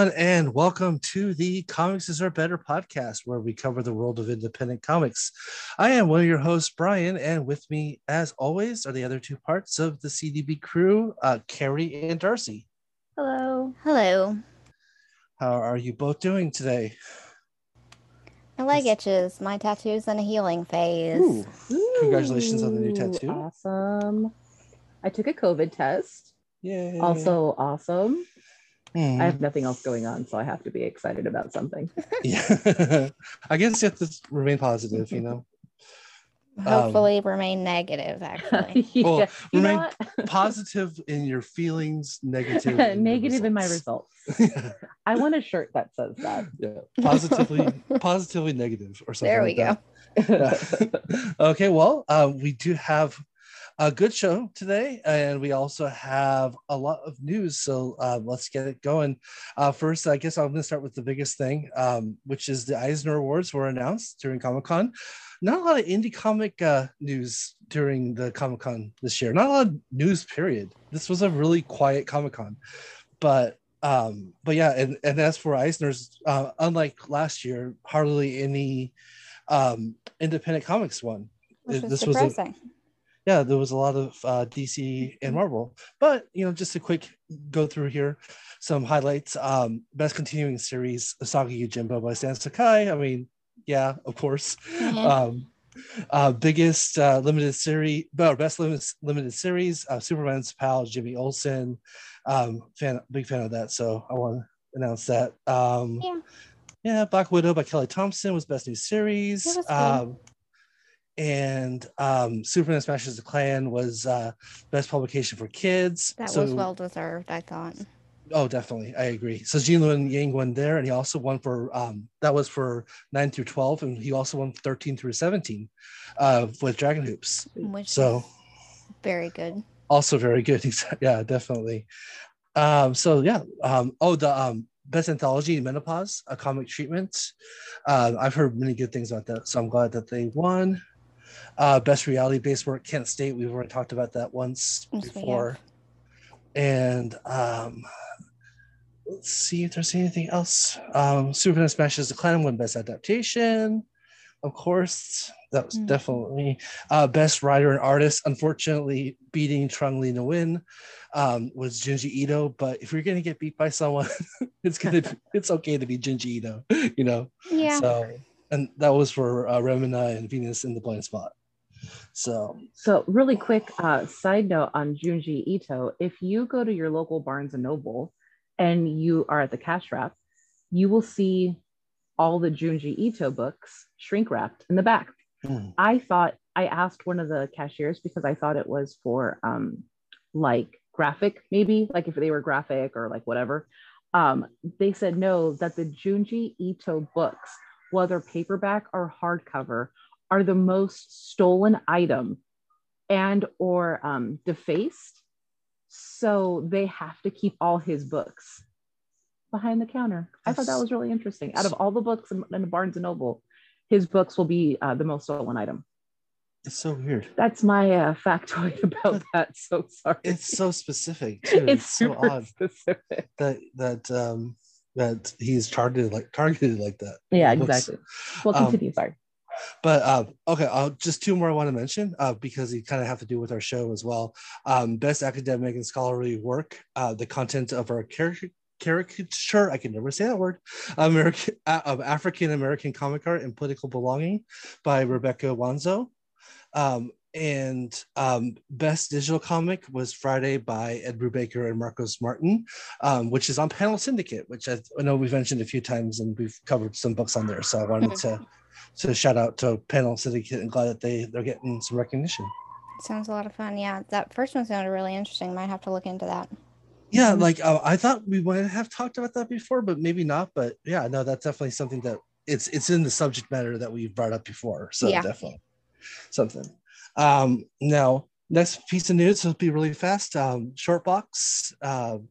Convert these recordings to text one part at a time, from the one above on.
everyone, and welcome to the Comics is Our Better podcast, where we cover the world of independent comics. I am one of your hosts, Brian, and with me, as always, are the other two parts of the CDB crew, uh, Carrie and Darcy. Hello. Hello. How are you both doing today? My leg itches. My tattoo's in a healing phase. Ooh, Congratulations on the new tattoo. Awesome. I took a COVID test. Yay. Also awesome. Hmm. I have nothing else going on, so I have to be excited about something. yeah. I guess you have to remain positive, you know. Hopefully, remain negative. Actually, yeah. Well, you know remain? Positive in your feelings, negative. in Negative in my results. results. I want a shirt that says that. yeah. Positively, positively negative or something. there we like go. that. Okay, well, uh, we do have a good show today, and we also have a lot of news. So uh, let's get it going. Uh, first, I guess I'm going to start with the biggest thing, um, which is the Eisner Awards were announced during Comic Con. Not a lot of indie comic uh, news during the Comic Con this year. Not a lot of news. Period. This was a really quiet Comic Con, but um but yeah and and as for eisner's uh unlike last year hardly any um independent comics Which was this was a. yeah there was a lot of uh dc and marvel but you know just a quick go through here some highlights. Um best continuing series usagi yojimbo by stan sakai. I mean yeah of course. Mhm. um uh biggest uh limited series well best limited, limited series uh superman's pal jimmy olsen. Um fan big fan of that so i want to announce that. Um Yeah. yeah black widow by kelly thompson was best new series. It was good. um and um superman smashes the klan was uh best publication for kids that so was well deserved. I thought. Oh, definitely. I agree. So Gene Luen Yang won there, and he also won for um that was for nine through twelve, and he also won thirteen through seventeen, uh, with Dragon Hoops. Which So very good. also very good. yeah, definitely. Um, so yeah. Um, oh, the um best anthology menopause, a comic treatment. Uh, I've heard many good things about that, so I'm glad that they won. Uh, best reality based work, Kent State. We've already talked about that once Yes, we have. before. And um, let's see if there's anything else. Um, Superman smashes the Klan won best adaptation. Of course, that was Mhm. definitely uh, best writer and artist. Unfortunately, beating Trung Le Nguyen um, was Junji Ito. But if you're gonna get beat by someone, it's gonna be, it's okay to be Junji Ito, you know. Yeah. So, and that was for uh, Remina and Venus in the Blind Spot. So, So, really quick uh, side note on Junji Ito: if you go to your local Barnes and Noble and you are at the cash wrap, you will see all the Junji Ito books shrink wrapped in the back. hmm, I thought I asked one of the cashiers because I thought it was for um like graphic, maybe like if they were graphic or like whatever. Um, they said no, that the Junji Ito books, whether paperback or hardcover, are the most stolen item and or um, defaced. So they have to keep all his books behind the counter. I thought that was really interesting. Out of all the books in, in Barnes and Noble, his books will be uh, the most stolen item. it's so weird. That's my uh, factoid about that. So sorry. It's so specific too. it's It's, so odd specific. that that um that he's targeted like targeted like that. Yeah, exactly. Well, Um, continue. sorry. But um, okay, I'll just two more I want to mention uh, because they kind of have to do with our show as well. Um, best academic and scholarly work, uh, the content of our caricature. Caricature, I can never say that word. American uh, of African American comic art and political belonging by Rebecca Wanzo. Um, and um, best digital comic was Friday by Ed Brubaker and Marcos Martin, um, which is on Panel Syndicate, which I, I know we've mentioned a few times and we've covered some books on there. So I wanted to to shout out to Panel Syndicate and glad that they they're getting some recognition. Sounds a lot of fun. Yeah, that first one sounded really interesting. Might have to look into that. Yeah, like uh, I thought we might have talked about that before, but maybe not. But yeah, no, that's definitely something that it's it's in the subject matter that we've brought up before. So Yeah. definitely something. Um, now, next piece of news will be really fast. Um, Shortbox. Um,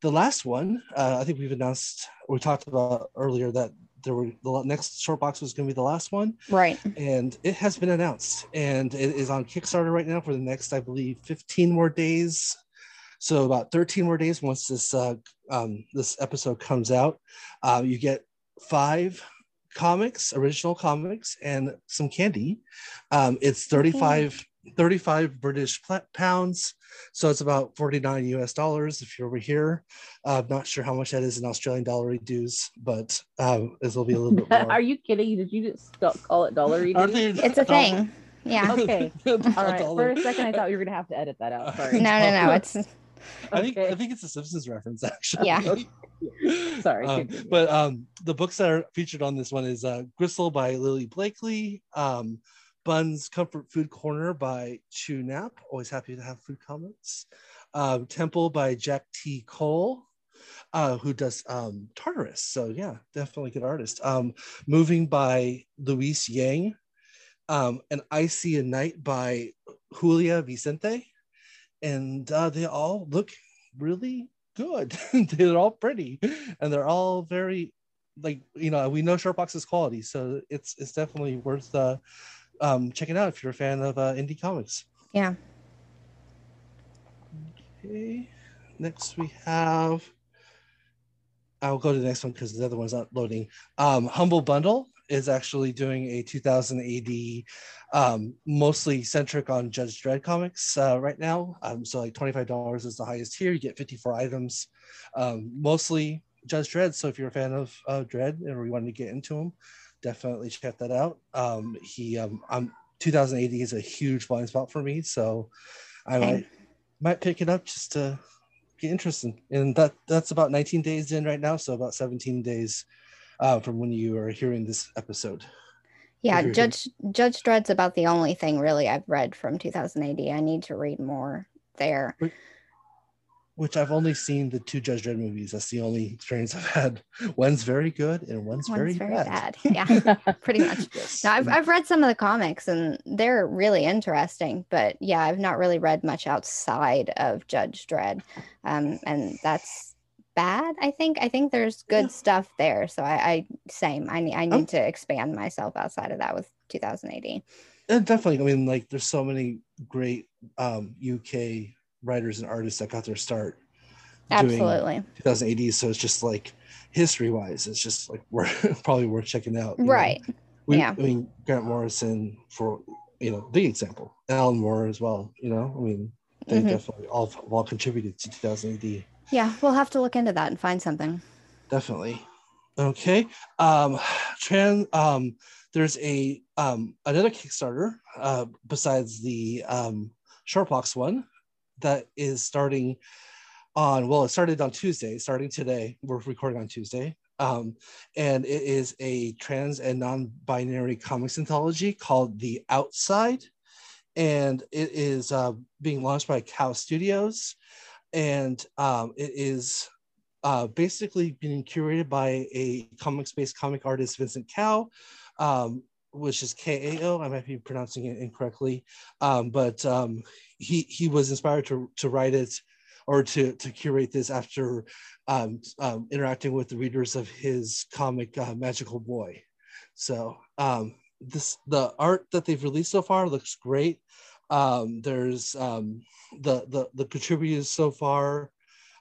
the last one, uh, I think we've announced. We talked about earlier that there were the next Shortbox was going to be the last one. Right. and it has been announced and it is on kickstarter right now for the next i believe 15 more days So about 13 more days once this uh, um, this episode comes out, uh, you get five comics, original comics, and some candy. Um, it's 35, 35 British pounds. So it's about 49 US dollars if you're over here. Uh, I'm not sure how much that is in Australian dollar dues, but um, this will be a little bit more. Are you kidding? Did you just stop, call it dollar Aren't It's a thing. Yeah. Okay. All right. dollar? For a second, I thought you were gonna have to edit that out. Sorry. No, no, no. It's I think I think it's a Simpsons reference actually. Yeah. Sorry, Um, but um, the books that are featured on this one is uh, Gristle by Lily Blakely, um, Bun's Comfort Food Corner by Chew Nap. Always happy to have food comments. Um, Temple by Jack T. Cole. Uh, who does um, Tartarus? So yeah, definitely good artist. Um, Moving by Luis Yang, um, and I See a Night by Julia Vicente, and uh, they all look really good. they're all pretty, and they're all very like you know we know Shortbox is quality, so it's it's definitely worth uh, um, checking out if you're a fan of uh, indie comics. yeah. Okay, next we have. I'll go to the next one because the other one's not loading. Um, Humble Bundle is actually doing a 2000 AD, um, mostly centric on Judge Dredd comics uh, right now. Um, so like $25 is the highest here. You get 54 items, um, mostly Judge Dredd. So if you're a fan of uh, Dredd or you want to get into him, definitely check that out. Um, he, um, um, 2000 AD is a huge blind spot for me, so I Okay. might might pick it up just to get interested. And that that's about 19 days in right now, so about 17 days uh, from when you are hearing this episode. Yeah, Judge Judge Dredd's about the only thing really I've read from 2000 AD. I need to read more there. Which I've only seen the two Judge Dredd movies. That's the only experience I've had. One's very good and one's, One's very, very bad. bad. Yeah, pretty much. Yes. No, I've, I've read some of the comics and they're really interesting, but yeah, I've not really read much outside of Judge Dredd. Um, and that's bad, I think. I think there's good Yeah. stuff there. So I, I same. I need I need I'm- to expand myself outside of that with 2000 AD. And definitely, I mean, like there's so many great um, UK writers and artists that got their start Absolutely. 2000 AD. So it's just like history wise, it's just like we're probably worth checking out. Right. We, Yeah. I mean, Grant Morrison for you know the example. Alan Moore as well. You know, I mean, they Mhm. definitely all all contributed to 2000 AD. Yeah, we'll have to look into that and find something. Definitely. Okay. Um, trans. Um, there's a um another Kickstarter uh besides the um Shortbox one that is starting on well it started on Tuesday starting today. We're recording on Tuesday. Um and it is a trans and non-binary comics anthology called The Outside. And it is uh, being launched by Kao Studios. And um it is uh, basically being curated by a comics-based comic artist, Vincent Kao, um, which is K-A-O. I might be pronouncing it incorrectly, um, but um, he he was inspired to to write it or to to curate this after um, um, interacting with the readers of his comic uh, Magical Boy. So um, this the art that they've released so far looks great. Um, there's um, the the the contributors so far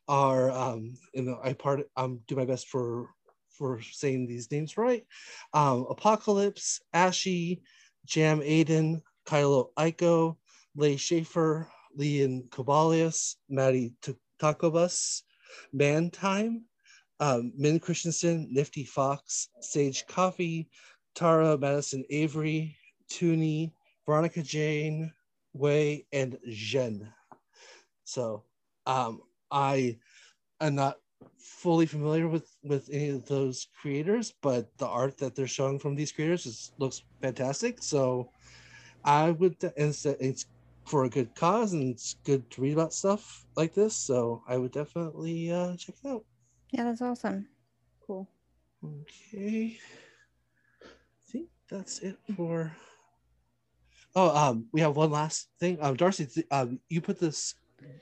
are um you know i part um do my best for for saying these names right apocalypse ashy jam aiden kylo aiko lay schaefer leon kobalius maddie T- takobus man time um min christensen nifty fox sage coffee tara madison avery Tooney, veronica jane way and jen so um I am not fully familiar with with any of those creators, but the art that they're showing from these creators is, looks fantastic. So I would, and it's for a good cause, and it's good to read about stuff like this. So I would definitely uh, check it out. Yeah, that's awesome. Cool. Okay, I think that's it for. Oh, um, we have one last thing. Um, Darcy, um, you put this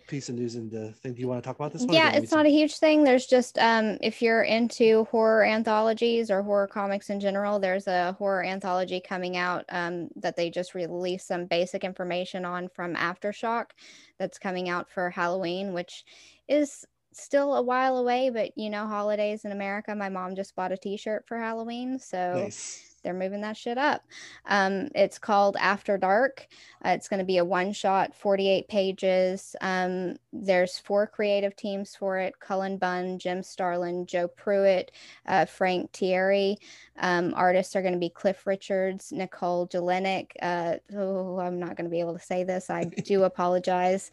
piece of news in the thing. Do you want to talk about this one? Yeah, it's not a huge thing. There's just um, if you're into horror anthologies or horror comics in general, there's a horror anthology coming out um, that they just released some basic information on from Aftershock that's coming out for Halloween, which is still a while away, but you know, holidays in America. My mom just bought a t-shirt for Halloween, so Nice. They're moving that shit up. Um, it's called After Dark. Uh, it's going to be a one shot, 48 pages. Um, there's four creative teams for it Cullen Bunn, Jim Starlin, Joe Pruett, uh, Frank Tieri. Um, artists are going to be Cliff Richards, Nicole Jelinek. Uh, oh, I'm not going to be able to say this. I do apologize.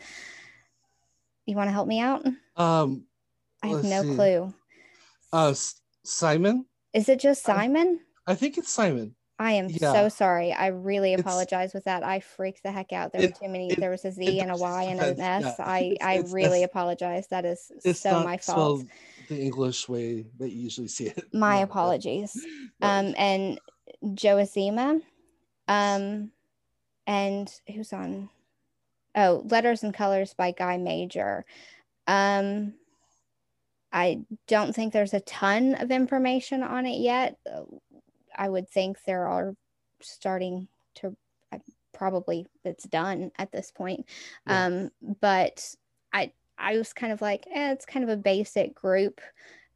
You want to help me out? Um, I have no see. clue. uh, Simon. Is it just Uh, Simon? I think it's Simon. I am yeah. so sorry. I really It's- apologize with that. I freaked the heck out. There It- were too many. it- there was a Z and a Y and an S. yeah. I I it's- really apologize. That is so my fault. the English way that you usually see it. My No, apologies. no. Um, and Joe Azima, um, and who's on? Oh, Letters and Colors by Guy Major. Um, I don't think there's a ton of information on it yet. Uh, I would think there are starting to probably it's done at this point. Yeah. Um, but I I was kind of like, eh, it's kind of a basic group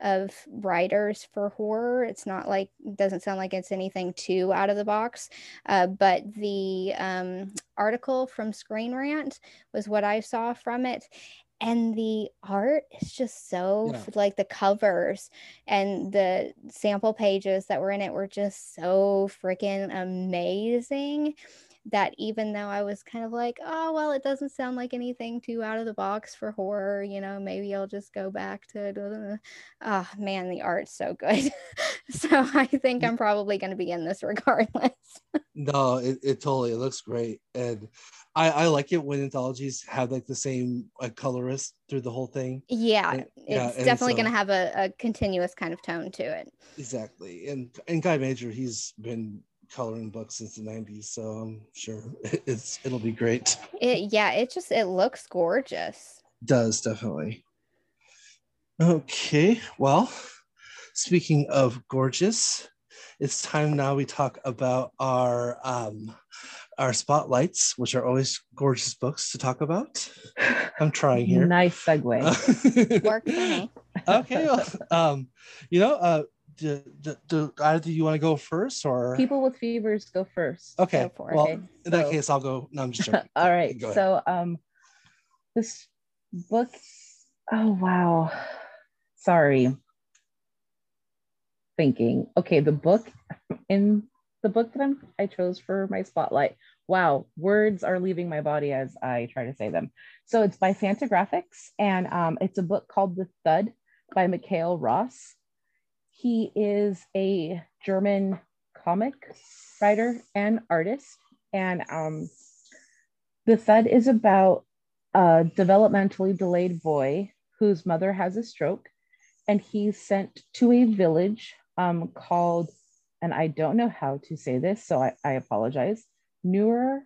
of writers for horror. It's not like it doesn't sound like it's anything too out of the box. Uh, but the um, article from Screen Rant was what I saw from it. And the art is just so Yeah. like the covers and the sample pages that were in it were just so freaking amazing that even though I was kind of like, oh, well, it doesn't sound like anything too out of the box for horror, you know, maybe I'll just go back to, oh man, the art's so good. so I think I'm probably going to be in this regardless. No, it, it totally it looks great, and I I like it when anthologies have like the same like colorist through the whole thing. yeah, And- it's and definitely so- going to have a, a continuous kind of tone to it. Exactly, and and Guy Major, he's been coloring books since the '90s, so I'm sure it's it'll be great. It, yeah, it just, it looks gorgeous. Does definitely. Okay, well, speaking of gorgeous, it's time now we talk about our um our spotlights, which are always gorgeous books to talk about. I'm trying here. Nice segue. Work for me. okay, well, um, you know, uh, do, do, do either you want to go first or People with fevers go first. okay? Go for. Well, Okay, in that so- case, I'll go. No, I'm just joking. All right. So um this book oh wow. Sorry. Thinking. Okay, the book in the book that I'm I chose for my spotlight. Wow, words are leaving my body as I try to say them. So it's by Fantagraphics and um, it's a book called The Thud by Mikael Ross. He is a German comic writer and artist and um, the thud is about a developmentally delayed boy whose mother has a stroke and he's sent to a village um, called and i don't know how to say this so i, I apologize. Newer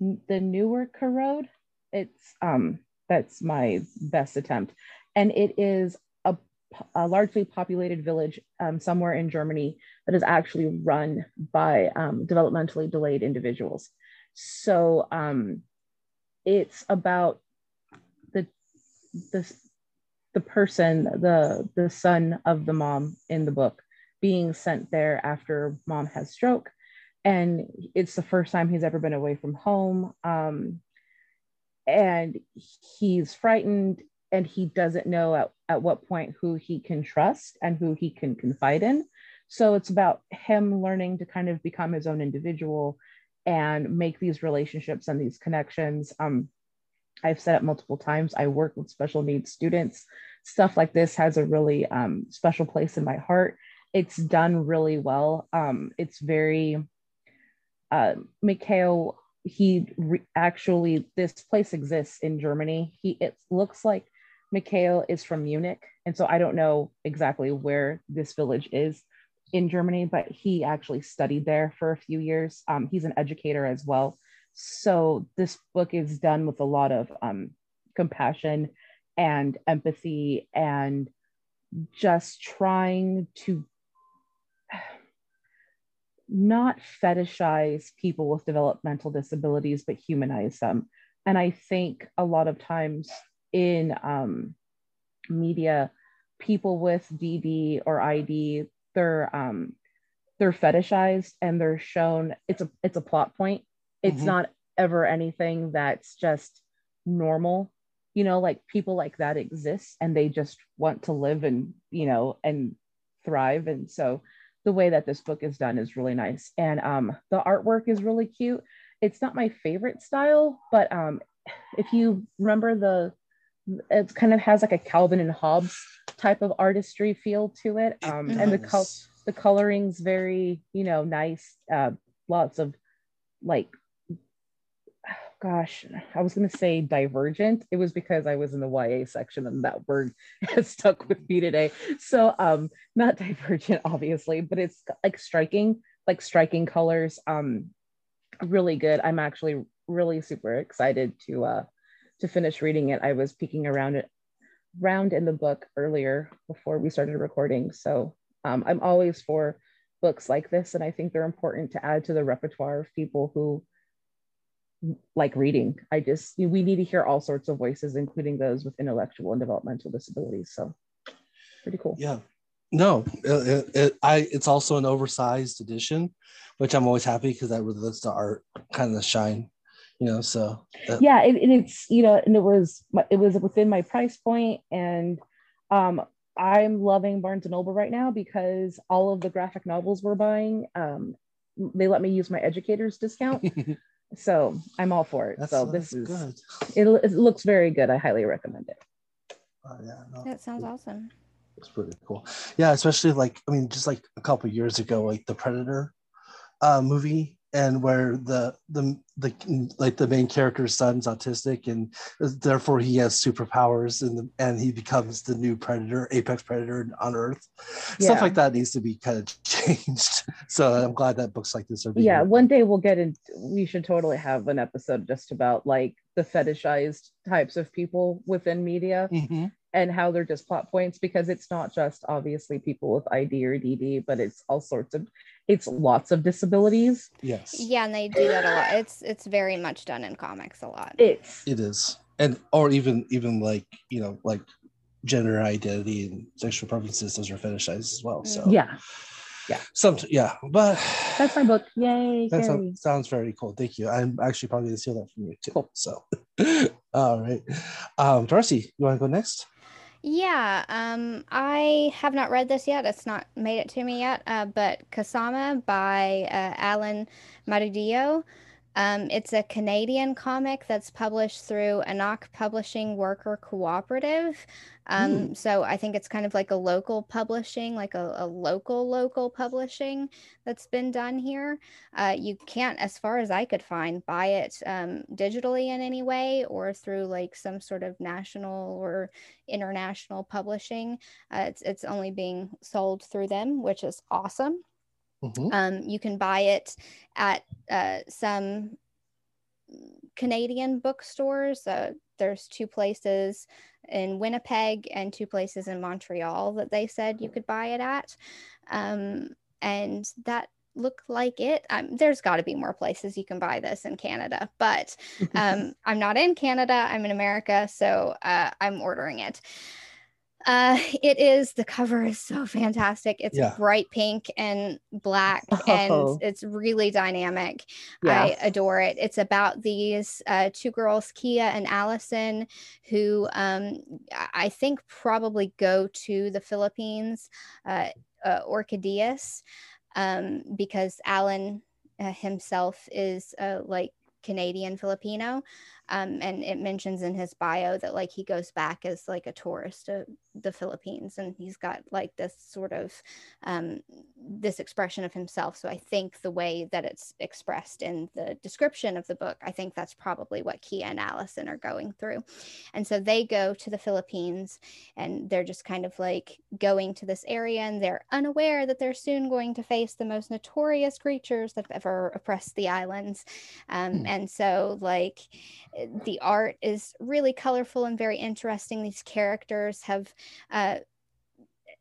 the newer road it's um that's my best attempt. And it is a, a largely populated village um, somewhere in germany that is actually run by um, developmentally delayed individuals. So um, it's about the the the person the the son of the mom in the book being sent there after mom has stroke. And it's the first time he's ever been away from home. Um, and he's frightened and he doesn't know at, at what point who he can trust and who he can confide in. So it's about him learning to kind of become his own individual and make these relationships and these connections. Um, i've said it multiple times. I work with special needs students. Stuff like this has a really um, special place in my heart it's done really well. Um, it's very uh, mikael he re- actually this place exists in germany. He it looks like mikael is from munich. And so i don't know exactly where this village is in germany but he actually studied there for a few years. Um, he's an educator as well. So this book is done with a lot of um, compassion and empathy and just trying to not fetishize people with developmental disabilities, but humanize them. And I think a lot of times in um, media, people with DD or ID, they're um, they're fetishized and they're shown. It's a it's a plot point. It's mm-hmm. not ever anything that's just normal. You know, like people like that exist and they just want to live and you know and thrive. And so the way that this book is done is really nice. And um, the artwork is really cute. It's not my favorite style, but um, if you remember the, it kind of has like a Calvin and Hobbes type of artistry feel to it. Um, and the col- the coloring's very, you know, nice. Uh, lots of like gosh, I was going to say divergent. It was because I was in the YA section and that word has stuck with me today. So, um, not divergent, obviously, but it's like striking, like striking colors. Um, really good. I'm actually really super excited to uh to finish reading it. I was peeking around it round in the book earlier before we started recording. So um, I'm always for books like this, and I think they're important to add to the repertoire of people who like reading. I just we need to hear all sorts of voices, including those with intellectual and developmental disabilities. So pretty cool. Yeah. No, it, it, I it's also an oversized edition, which I'm always happy because that really lets the art kind of shine, you know. So uh, yeah, it, it's you know, and it was it was within my price point, and um, I'm loving Barnes and Noble right now because all of the graphic novels we're buying, um, they let me use my educator's discount. So I'm all for it. That's, so this is good. It, it looks very good. I highly recommend it. Oh, yeah, no, that sounds awesome. It's pretty cool. Yeah, especially like I mean, just like a couple years ago, like the Predator uh, movie and where the the the like the main character's son's autistic and therefore he has superpowers and the, and he becomes the new predator apex predator on earth yeah. stuff like that needs to be kind of changed so i'm glad that books like this are yeah written. one day we'll get in we should totally have an episode just about like the fetishized types of people within media mm-hmm and how they're just plot points because it's not just obviously people with ID or DD, but it's all sorts of it's lots of disabilities. Yes. Yeah, and they do that a lot. It's it's very much done in comics a lot. It's it is. And or even even like, you know, like gender identity and sexual preferences, those are fetishized as well. So yeah. Yeah. Some yeah, but that's my book. Yay. That sounds, sounds very cool. Thank you. I'm actually probably gonna steal that from you too. Cool. So all right. Um Darcy, you want to go next? Yeah, um, I have not read this yet. It's not made it to me yet. Uh, but Kasama by uh, Alan Mardillo. Um, it's a Canadian comic that's published through Anak Publishing Worker Cooperative. Um, mm. So I think it's kind of like a local publishing, like a, a local, local publishing that's been done here. Uh, you can't, as far as I could find, buy it um, digitally in any way or through like some sort of national or international publishing. Uh, it's, it's only being sold through them, which is awesome. Mm-hmm. Um, you can buy it at uh, some Canadian bookstores. Uh, there's two places in Winnipeg and two places in Montreal that they said you could buy it at. Um, and that looked like it. Um, there's got to be more places you can buy this in Canada, but um, I'm not in Canada. I'm in America, so uh, I'm ordering it. Uh, it is the cover is so fantastic. It's yeah. bright pink and black, oh. and it's really dynamic. Yeah. I adore it. It's about these uh, two girls, Kia and Allison, who um, I think probably go to the Philippines, uh, uh Orquídeas, um, because Alan uh, himself is uh, like Canadian Filipino. Um, and it mentions in his bio that like he goes back as like a tourist to the Philippines, and he's got like this sort of um, this expression of himself. So I think the way that it's expressed in the description of the book, I think that's probably what Kia and Allison are going through. And so they go to the Philippines, and they're just kind of like going to this area, and they're unaware that they're soon going to face the most notorious creatures that have ever oppressed the islands. Um, mm. And so, like, the art is really colorful and very interesting. These characters have uh,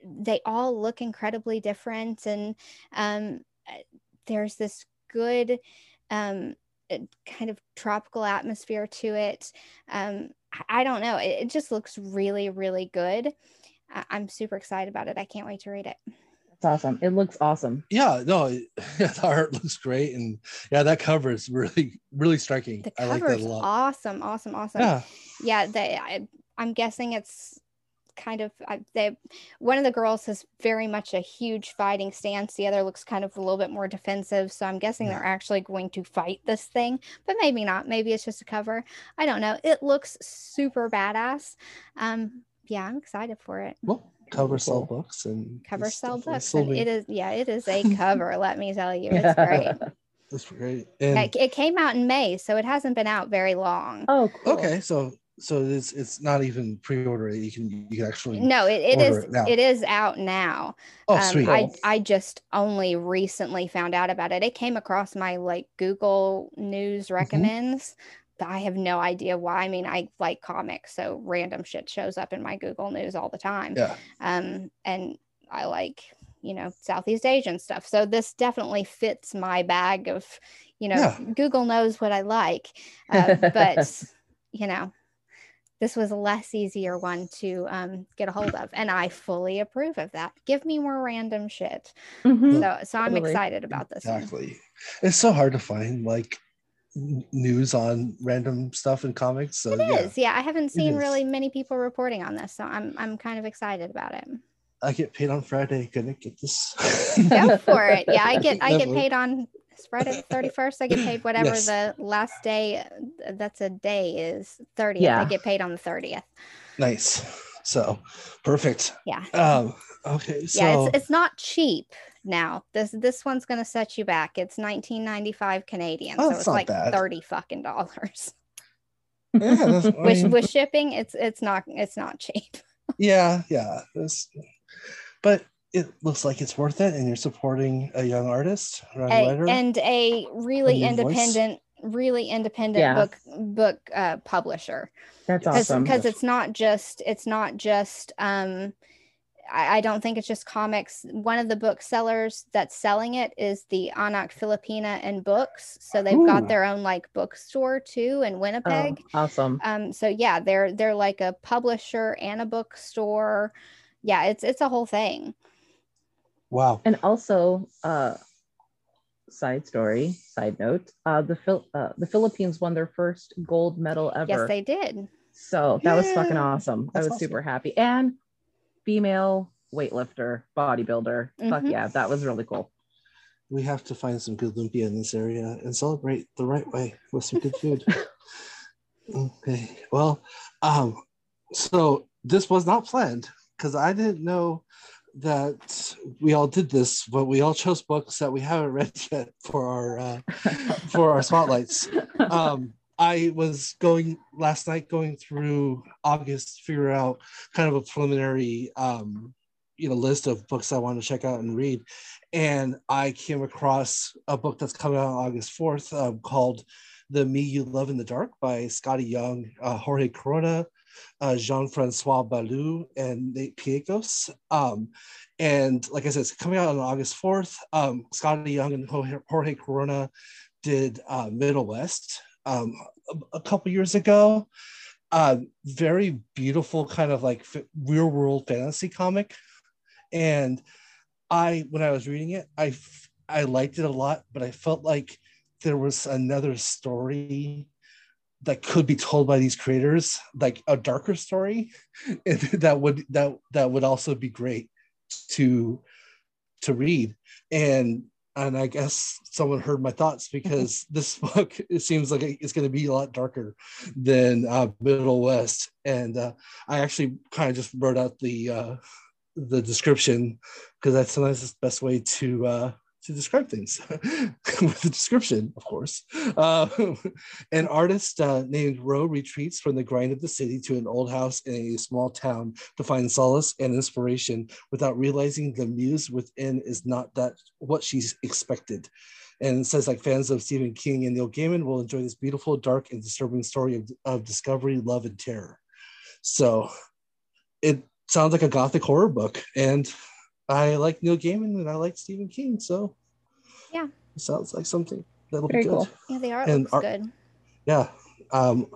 they all look incredibly different and um, there's this good um, kind of tropical atmosphere to it. Um, i don't know. It, just looks really really good. I'm super excited about it. I can't wait to read it that's awesome. It looks awesome. Yeah no yeah, the art looks great and yeah that cover is really really striking. The cover I like that a lot. awesome awesome awesome. Yeah. Yeah they I, i'm guessing it's kind of they one of the girls has very much a huge fighting stance. The other looks kind of a little bit more defensive so i'm guessing they're actually going to fight this thing but maybe not. Maybe it's just a cover. I don't know. It looks super badass. Um yeah i'm excited for it. Well cover sell books and cover sell books and it is yeah it is a cover let me tell you it's great. That's great. And it came out in may so it hasn't been out very long. Oh cool. okay so so it's it's not even pre-order you can you can actually no it, it is it, it is out now. Oh um, sweet. I i just only recently found out about it. It came across my like google news mm-hmm. recommends mm-hmm. I have no idea why i mean i like comics so random shit shows up in my google news all the time yeah um and i like you know southeast asian stuff so this definitely fits my bag of you know yeah. google knows what i like uh, but you know this was a less easier one to um, get a hold of and i fully approve of that give me more random shit mm-hmm. so so i'm totally. excited about this exactly one. it's so hard to find like news on random stuff in comics so it yeah. yeah i haven't seen really many people reporting on this so i'm i'm kind of excited about it i get paid on friday gonna get this go for it yeah i get i get paid on Friday the 31st. I get paid whatever yes. the last day that's a day is 30th. Yeah. I get paid on the 30th. Nice. So perfect. Yeah. Um, okay. So yeah, it's, it's not cheap now. This this one's gonna set you back. It's 1995 Canadian. Oh, so it's like bad. 30 fucking dollars. Yeah, with, with shipping, it's it's not it's not cheap. yeah, yeah. This, but it looks like it's worth it and you're supporting a young artist a, and a really independent voice. Really independent yeah. book book uh, publisher that's awesome because it's not just it's not just um I, I, don't think it's just comics. One of the booksellers that's selling it is the Anak Filipina and Books. So they've Ooh. got their own like bookstore too in Winnipeg. Oh, awesome. Um, so yeah, they're they're like a publisher and a bookstore. Yeah, it's it's a whole thing. Wow. And also, uh, side story, side note, uh, the Phil- uh, the Philippines won their first gold medal ever. Yes, they did. So that was fucking awesome. That's I was awesome. super happy. And female weightlifter, bodybuilder. Mm-hmm. Fuck yeah, that was really cool. We have to find some good lumpia in this area and celebrate the right way with some good food. okay. Well, um, so this was not planned because I didn't know that we all did this, but we all chose books that we haven't read yet for our uh, for our spotlights. Um, I was going last night, going through August, figure out kind of a preliminary, um, you know, list of books I want to check out and read, and I came across a book that's coming out August fourth um, called "The Me You Love in the Dark" by Skottie Young, uh, Jorge Corona, uh, Jean-Francois Beaulieu and Nate Piekos. Um, and like I said, it's coming out on August 4th. Um, Skottie Young and Jorge Corona did uh, Middle West um, a, a, couple years ago. Uh, very beautiful kind of like real world fantasy comic. And I, when I was reading it, I, I liked it a lot, but I felt like there was another story that could be told by these creators like a darker story that would that that would also be great to to read. And and I guess someone heard my thoughts because this book it seems like it's going to be a lot darker than uh, Middle West, and uh, I actually kind of just wrote out the uh, the description because that's sometimes the best way to uh, to describe things with the description, of course. Uh, an artist uh, named Roe retreats from the grind of the city to an old house in a small town to find solace and inspiration without realizing the muse within is not that what she's expected. And says like fans of Stephen King and Neil Gaiman will enjoy this beautiful, dark, and disturbing story of, of discovery, love, and terror. So it sounds like a gothic horror book. And I like Neil Gaiman and I like Stephen King, so yeah, it sounds like something that'll Very be good. cool. Yeah, the art And looks art- good. Yeah, um,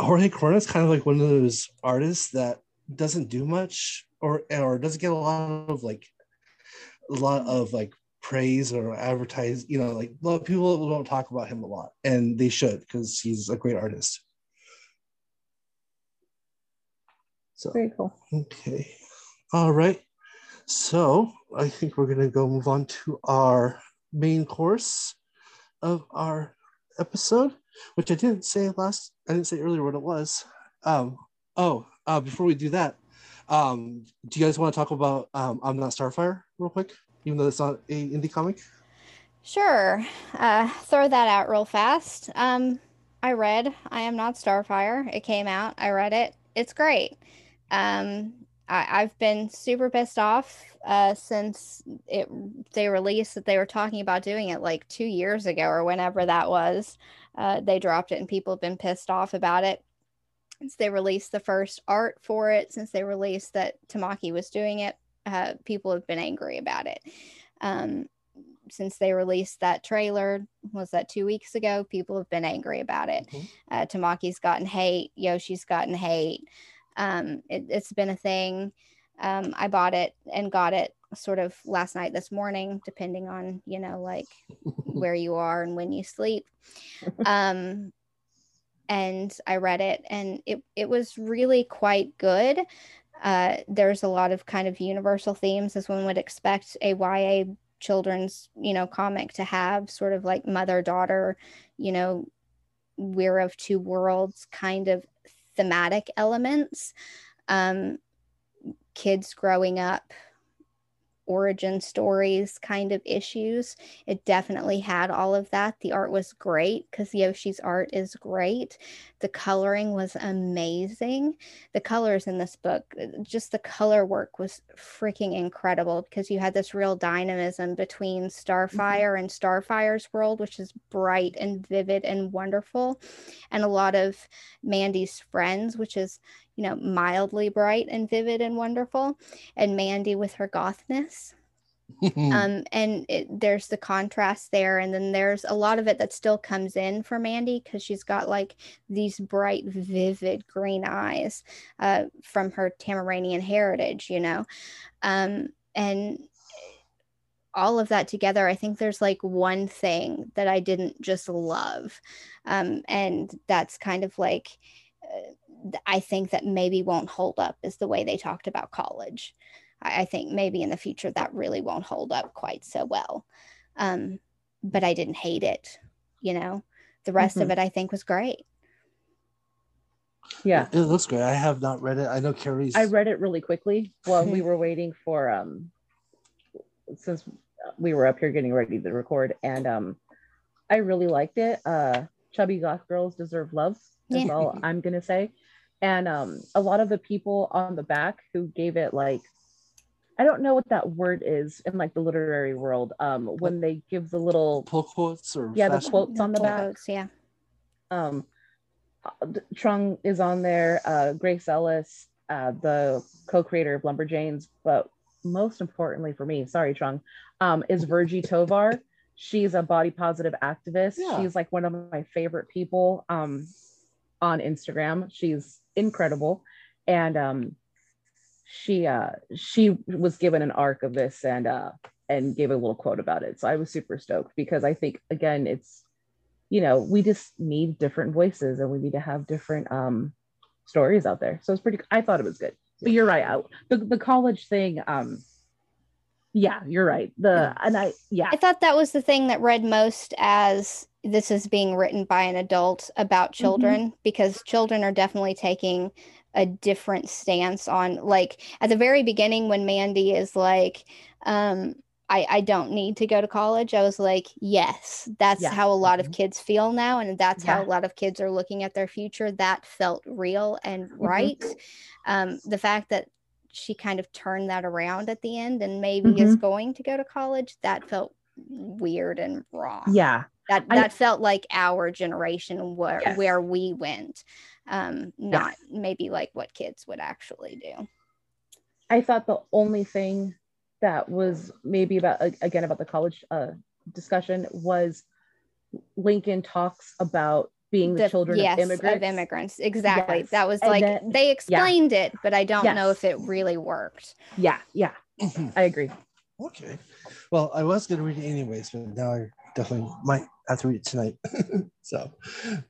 Jorge Corona is kind of like one of those artists that doesn't do much or or doesn't get a lot of like a lot of like praise or advertise. You know, like a lot of people don't talk about him a lot, and they should because he's a great artist. So Very cool. Okay. All right. So I think we're gonna go move on to our main course of our episode, which I didn't say last. I didn't say earlier what it was. Um. Oh. Uh. Before we do that, um. Do you guys want to talk about um? I'm not Starfire real quick, even though it's not a indie comic. Sure. Uh, throw that out real fast. Um, I read I Am Not Starfire. It came out. I read it. It's great. Um, I, I've been super pissed off uh, since it they released that they were talking about doing it like two years ago or whenever that was. Uh, they dropped it and people have been pissed off about it since they released the first art for it. Since they released that Tamaki was doing it, uh, people have been angry about it. Um, since they released that trailer was that two weeks ago people have been angry about it Mhm. uh, tamaki's gotten hate yoshi's gotten hate um, it, it's been a thing. Um, i bought it and got it sort of last night this morning depending on you know like where you are and when you sleep. Um, and i read it and it, it was really quite good. Uh, there's a lot of kind of universal themes as one would expect a YA children's you know comic to have sort of like mother daughter you know we're of two worlds kind of thematic elements. Um kids growing up origin stories kind of issues it definitely had all of that. The art was great because yoshi's art is great. The coloring was amazing. The colors in this book uh, just the color work was freaking incredible because you had this real dynamism between starfire and starfire's world which is bright and vivid and wonderful and a lot of mandy's friends which is you know mildly bright and vivid and wonderful and mandy with her gothness. Um and it, there's the contrast there and then there's a lot of it that still comes in for mandy because she's got like these bright vivid green eyes uh, from her tamaranean heritage you know? Um and all of that together i think there's like one thing that i didn't just love. Um and that's kind of like uh, I think that maybe won't hold up is the way they talked about college. I, I think maybe in the future that really won't hold up quite so well. Um, but I didn't hate it, you know. The rest of Mhm. it I think was great. Yeah. It looks great. I have not read it. I know Carrie's. I read it really quickly while we Hmm. were waiting for um since we were up here getting ready to record and um I really liked it. Uh chubby goth girls deserve love. That's Yeah. all I'm gonna say. And um a lot of the people on the back who gave it like I don't know what that word is in like the literary world. Um when they give the little pull quotes or Yeah, the quotes on the Full back. quotes, yeah. um Trung is on there, uh Grace Ellis, uh the co-creator of Lumberjanes, but most importantly for me, sorry Trung, um is Virgie Tovar. She's a body positive activist. Yeah. She's like one of my favorite people um on Instagram. She's incredible and um she uh she was given an arc of this and uh and gave a little quote about it. So I was super stoked because I think again it's you know, we just need different voices and we need to have different um stories out there. So it's pretty I thought it was good. But you're right. I, the the college thing um yeah, you're right. The and I yeah. I thought that was the thing that read most as this is being written by an adult about Mm-hmm. children because children are definitely taking a different stance on like at the very beginning when Mandy is like um I, I don't need to go to college. I was like, yes, that's Yeah. Mm-hmm. how a lot of kids feel now. And that's how a lot of kids are looking at their future. That felt real and Mm-hmm. right. Um, the fact that she kind of turned that around at the end and maybe is Mm-hmm. going to go to college, that felt weird and wrong. yeah. That I- that felt like our generation where Yes. where we went. Um, not maybe like what kids would actually do. I thought the only thing that was maybe about again about the college uh, discussion was Lincoln talks about being the, children yes, of immigrants. Of immigrants. Exactly. Yes. That was And like then- they explained it, but I don't know if it really worked. Yeah, yeah, Mhm. I agree. Okay. Well, I was going to read it anyways, but now I definitely might have to read it tonight. so,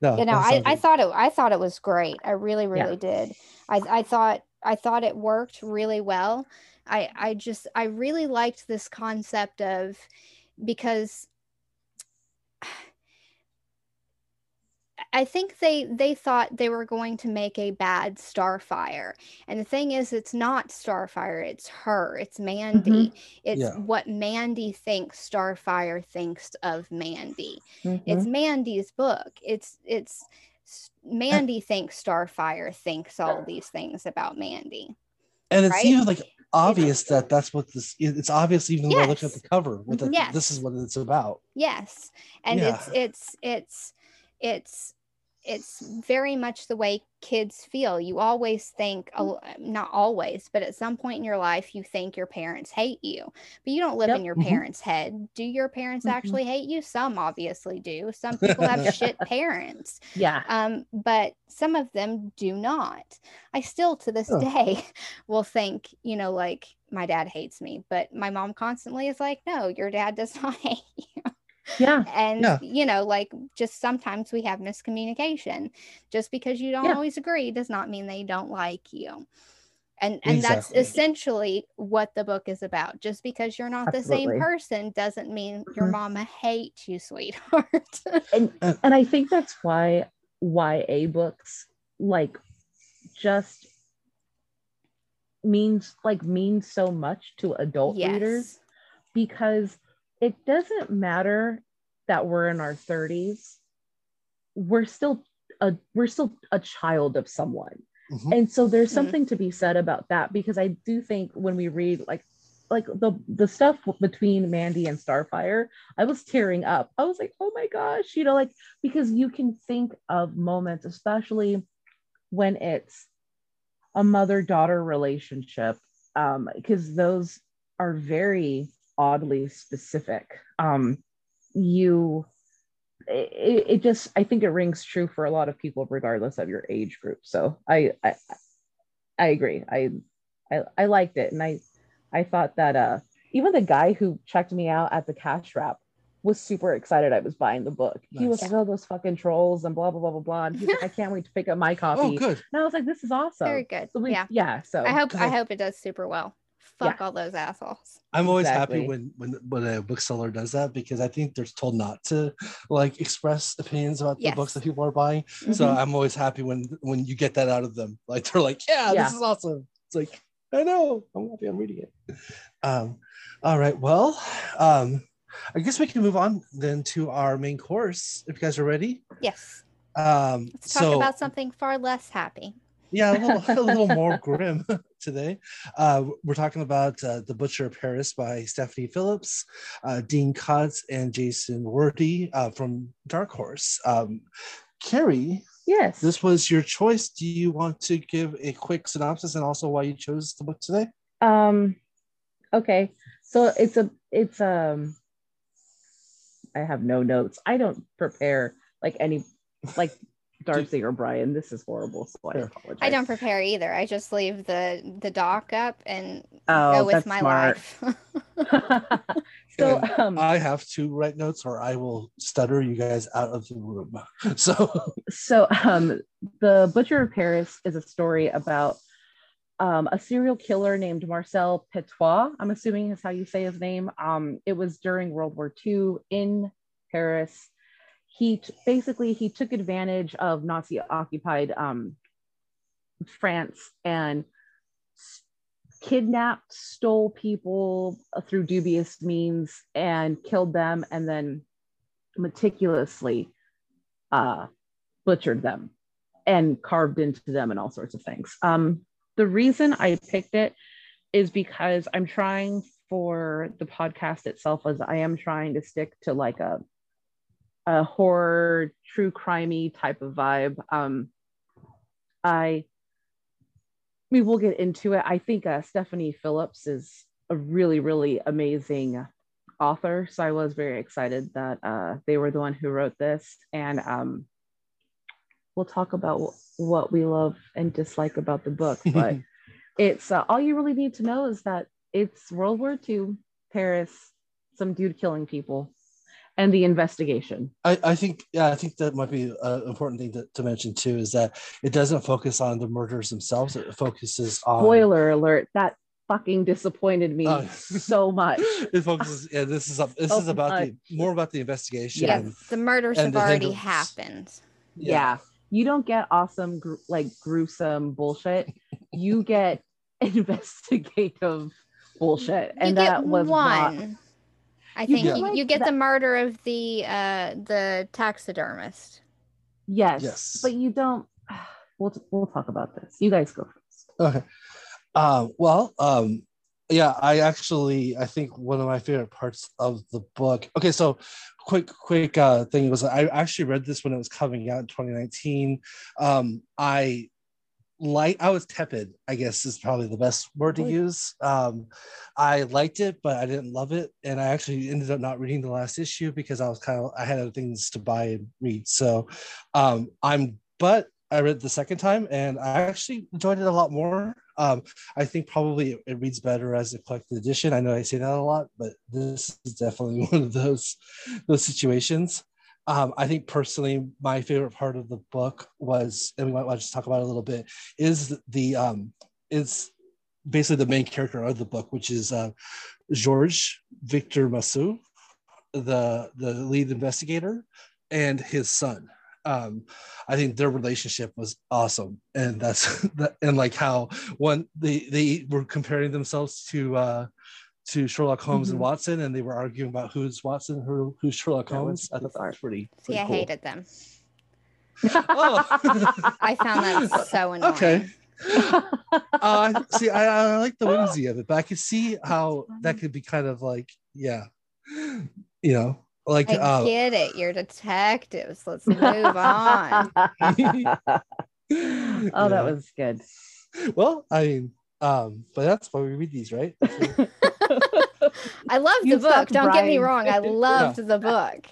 no. you know I, I thought it i thought it was great i really Yeah. really did I, I thought i thought it worked really well i i just i really liked this concept of because I think they they thought they were going to make a bad Starfire. And the thing is it's not Starfire, it's her, it's Mandy. It's Yeah. what Mandy thinks Starfire thinks of Mandy it's Mhm. Mandy's book. It's it's Mandy thinks Starfire thinks all these things about Mandy. and it's right? even like obvious that that's what this it's obvious even by looking at the cover with the, Yes. this is what it's about Yes, and it's it's it's it's it's very much the way kids feel. You always think, l- not always, but at some point in your life, you think your parents hate you, but you don't live in Yep. your Mhm. parents' head. Do your parents Mhm. actually hate you? Some obviously do. Some people have shit parents. Yeah, um, but some of them do not. I still to this Oh. day will think, you know, like my dad hates me, but my mom constantly is like, no, your dad does not hate you. Yeah, And, Yeah. you know, like just sometimes we have miscommunication. Just because you don't Yeah. always agree does not mean they don't like you. And, and that's essentially what the book is about. Just because you're not the same person doesn't mean your Mhm. mama hates you, sweetheart. and and I think that's why YA books like just means like means so much to adult readers because it doesn't matter that we're in our 30s we're still a we're still a child of someone Mhm. and so there's Mhm. something to be said about that because i do think when we read like like the the stuff between mandy and starfire i was tearing up i was like oh my gosh you know like because you can think of moments especially when it's a mother daughter relationship um because those are very oddly specific. Um you it, it just i think it rings true for a lot of people regardless of your age group. So i i, I agree. I, I i liked it. And i i thought that uh even the guy who checked me out at the cash wrap was super excited i was buying the book. He was like oh those fucking trolls and blah blah blah blah blah. And he's like i can't wait to pick up my copy. oh good. And i was like this is awesome. Very good. so we, yeah. yeah so I hope I hope it does super well. Fuck all those assholes. i'm always Exactly. happy when when when a bookseller does that because i think they're told not to like express opinions about the books that people are buying so Mhm. i'm always happy when when you get that out of them like they're like yeah, Yeah. this is awesome it's like i know i'm happy i'm reading it um all right well um i guess we can move on then to our main course if you guys are ready Yes. um Let's talk so about something far less happy. Yeah a little, a little more grim today. Uh, we're talking about uh, the butcher of paris by stephanie phillips uh, dean kotz and jason wordie uh, from dark horse. Um, carrie yes. this was your choice. Do you want to give a quick synopsis and also why you chose the book today? Um okay. So it's a it's um I have no notes. I don't prepare like any like Darcy or Brian. This is horrible. So I apologize. I don't prepare either. I just leave the the doc up and oh, go with my smart. life. so And um i have to write notes or i will stutter you guys out of the room so so um the Butcher of Paris is a story about um, a serial killer named Marcel Petois. I'm assuming is how you say his name. Um, it was during World War II in Paris. He t- basically he took advantage of Nazi occupied um, France and s- kidnapped, stole people through dubious means, and killed them, and then meticulously uh, butchered them and carved into them and all sorts of things. Um, the reason I picked it is because I'm trying for the podcast itself as I am trying to stick to like a a horror true crimey type of vibe. Um, I we will get into it. I think uh, Stephanie Phillips is a really really amazing author, so I was very excited that uh, they were the one who wrote this, and um, we'll talk about what we love and dislike about the book. But it's uh, all you really need to know is that it's World War II, Paris, some dude killing people, and the investigation. I, I think yeah, I think that might be an important thing to, to mention too is that it doesn't focus on the murders themselves. It focuses on Spoiler alert! That fucking disappointed me Oh. so much. it focuses yeah this is up this So is about much. the more about the investigation Yeah, and- the murders have the already hindrance. happened. yeah. you don't get awesome gr- like gruesome bullshit you get investigative bullshit and you that was one. not I You think get you, you get that- the murder of the uh the taxidermist. yes Yes. but you don't we'll, we'll talk about this you guys go first Okay. Um, well, um, yeah, I actually I think one of my favorite parts of the book. Okay, so quick, quick uh, thing was I actually read this when it was coming out in 2019. Um, I like I was tepid, I guess is probably the best word to use. Um, I liked it, but I didn't love it, and I actually ended up not reading the last issue because I was kind of I had other things to buy and read. So um, I'm but I read the second time and I actually enjoyed it a lot more. Um, I think probably it, it reads better as a collected edition. I know I say that a lot, but this is definitely one of those those situations. Um, I think personally, my favorite part of the book was, and we might want to just talk about it a little bit, is the um, is basically the main character of the book, which is uh, Georges Victor Massu, the the lead investigator, and his son. Um i think their relationship was awesome and that's that and like how one they they were comparing themselves to uh to sherlock holmes Mhm. and watson and they were arguing about who's watson who who's sherlock That holmes was i thought that was pretty, See, pretty I cool. hated them. oh I found that so annoying. okay uh see I, I like the whimsy of it but i could see how that could be kind of like yeah you know like I uh get it. You're detectives. Let's move on. oh that was good well i mean um but that's why we read these right I loved You the book. Don't get me wrong. I loved the book.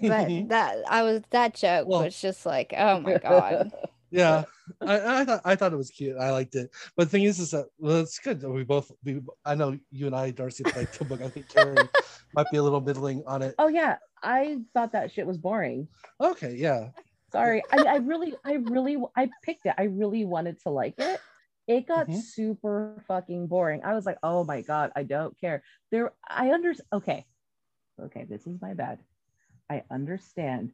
But that I was that joke Well- was just like, oh my god. yeah I, I thought i thought it was cute i liked it but the thing is is that well it's good we both we i know you and i darcy like the book i think Karen might be a little middling on it oh yeah i thought that shit was boring okay yeah sorry I, I really i really i picked it i really wanted to like it it got Mhm. super fucking boring i was like oh my god i don't care there i understand okay okay this is my bad i understand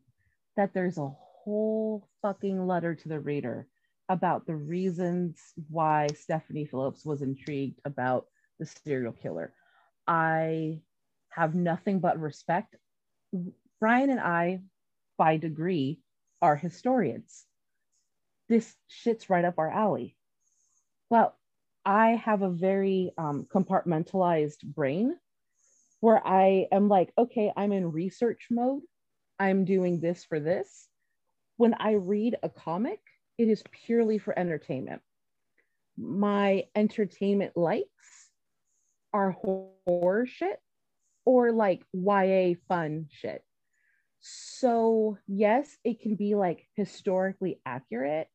that there's a whole fucking letter to the reader about the reasons why stephanie phillips was intrigued about the serial killer i have nothing but respect brian and i by degree are historians. This shit's right up our alley. But I have a very um, compartmentalized brain where I am like, okay, I'm in research mode. I'm doing this for this. When I read a comic, it is purely for entertainment. My entertainment likes are horror shit or like YA fun shit. So, yes, it can be like historically accurate,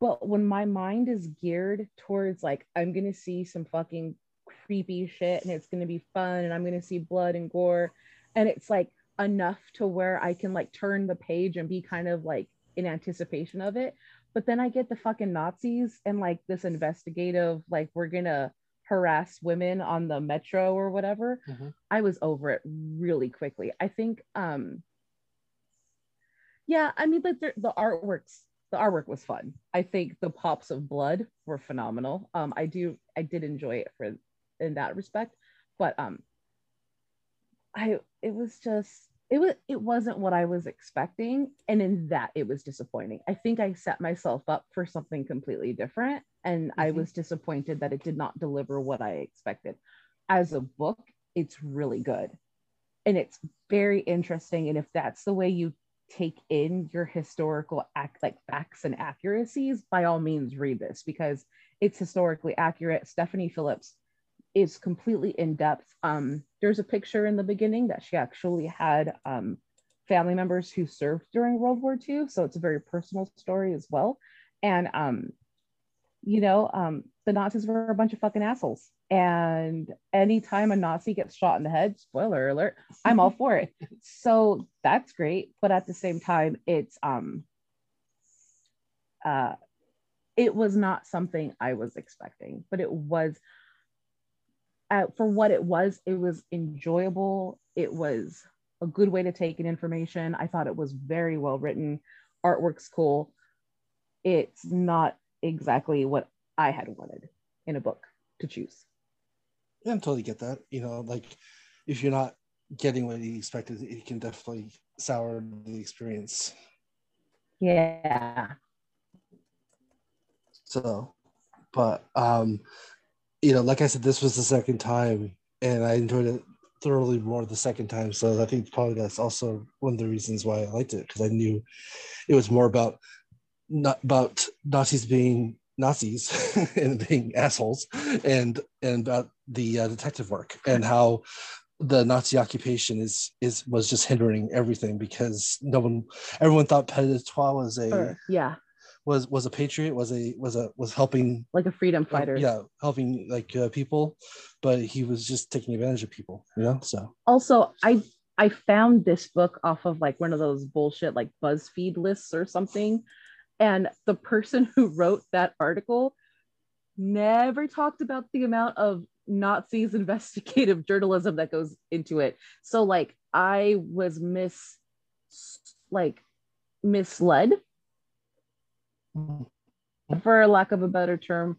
but when my mind is geared towards like, I'm going to see some fucking creepy shit and it's going to be fun and I'm going to see blood and gore, and it's like enough to where I can like turn the page and be kind of like in anticipation of it. But then I get the fucking Nazis and like this investigative, like we're gonna harass women on the metro or whatever. Mhm. I was over it really quickly. I think um yeah, I mean like the, the artworks the artwork was fun. I think the pops of blood were phenomenal. Um I do I did enjoy it for in that respect, but um I it was just it was it wasn't what I was expecting and in that it was disappointing. I think I set myself up for something completely different and I Mhm. was disappointed that it did not deliver what I expected. As a book, it's really good. And it's very interesting and if that's the way you take in your historical act like facts and accuracies, by all means read this because it's historically accurate. Stephanie Phillips is completely in depth. Um, there's a picture in the beginning that she actually had um, family members who served during World War II, so it's a very personal story as well. And um, you know, um, the Nazis were a bunch of fucking assholes. And anytime a Nazi gets shot in the head, spoiler alert, I'm all for it. So that's great, but at the same time, it's um, uh, it was not something I was expecting, but it was uh, for what it was, it was enjoyable. It was a good way to take in information. I thought it was very well written. Artwork's cool. It's not exactly what I had wanted in a book to choose. Yeah, I totally get that. You know, like if you're not getting what you expected, it can definitely sour the experience. Yeah. So, but um, you know, like I said, this was the second time, and I enjoyed it thoroughly more the second time. So I think probably that's also one of the reasons why I liked it because I knew it was more about not about Nazis being Nazis and being assholes, and and about the uh, detective work and how the Nazi occupation is is was just hindering everything because no one everyone thought Petit was a yeah. was was a patriot was a was a was helping Like a freedom uh, fighter. yeah helping like uh, people but he was just taking advantage of people you know so also i i found this book off of like one of those bullshit like buzzfeed lists or something and the person who wrote that article never talked about the amount of nazis investigative journalism that goes into it so like i was mis like misled mm-hmm. for lack of a better term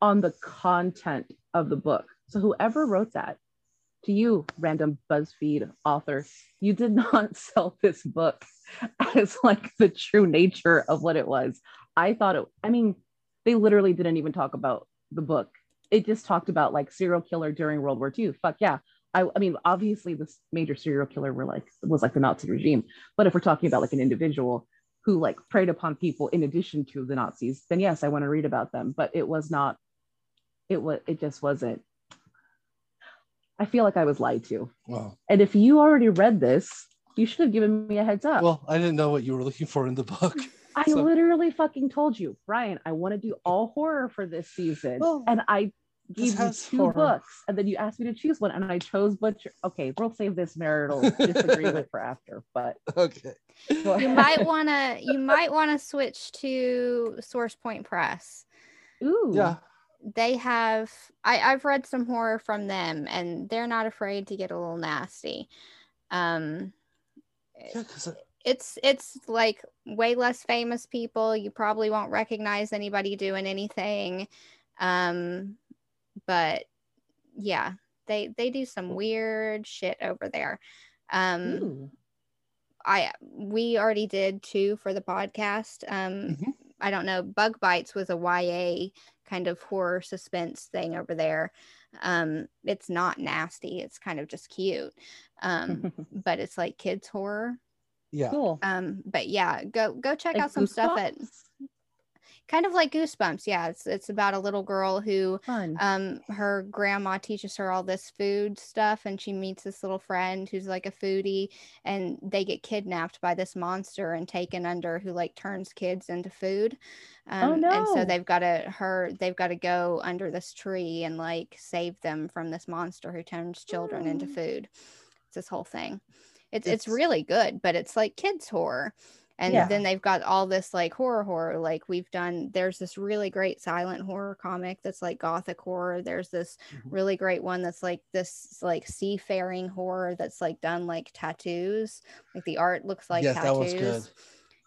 on the content of the book so whoever wrote that to you, random BuzzFeed author, you did not sell this book as like the true nature of what it was. I thought it, I mean, they literally didn't even talk about the book. It just talked about like serial killer during World War II. Fuck yeah. I, I mean, obviously, this major serial killer were like was like the Nazi regime. But if we're talking about like an individual who like preyed upon people in addition to the Nazis, then yes, I want to read about them. But it was not. It was. It just wasn't. I feel like I was lied to. wow And if you already read this, you should have given me a heads up. well i didn't know what you were looking for in the book I so- literally fucking told you, Brian, I want to do all horror for this season. Well, and I gave you two horror. books. And then you asked me to choose one, and I chose Butcher. Okay, we'll save this marital disagreement for after. But okay You might want to you might want to switch to Source Point Press. Ooh. yeah They have I I've read some horror from them and they're not afraid to get a little nasty. Um yeah because it's it's like way less famous people. You probably won't recognize anybody doing anything. Um but yeah, they they do some weird shit over there. Um Ooh. I we already did two for the podcast. Um, Mhm. I don't know. Bug Bites was a YA kind of horror suspense thing over there. Um, it's not nasty. It's kind of just cute. Um, but it's like kids horror. yeah cool. Um, but yeah, go go check Like out some stuff at Goosebumps? Kind of like Goosebumps. Yeah, it's it's about a little girl who Fun. um her grandma teaches her all this food stuff and she meets this little friend who's like a foodie and they get kidnapped by this monster and taken under who like turns kids into food um, and so they've got to her they've got to go under this tree and like save them from this monster who turns children into Oh. food it's this whole thing it's it's It's- really good but it's like kids horror and Yeah. then they've got all this like horror horror like we've done there's this really great silent horror comic that's like gothic horror there's this Mhm. really great one that's like this like seafaring horror that's like done like tattoos like the art looks like yes, tattoos that was good.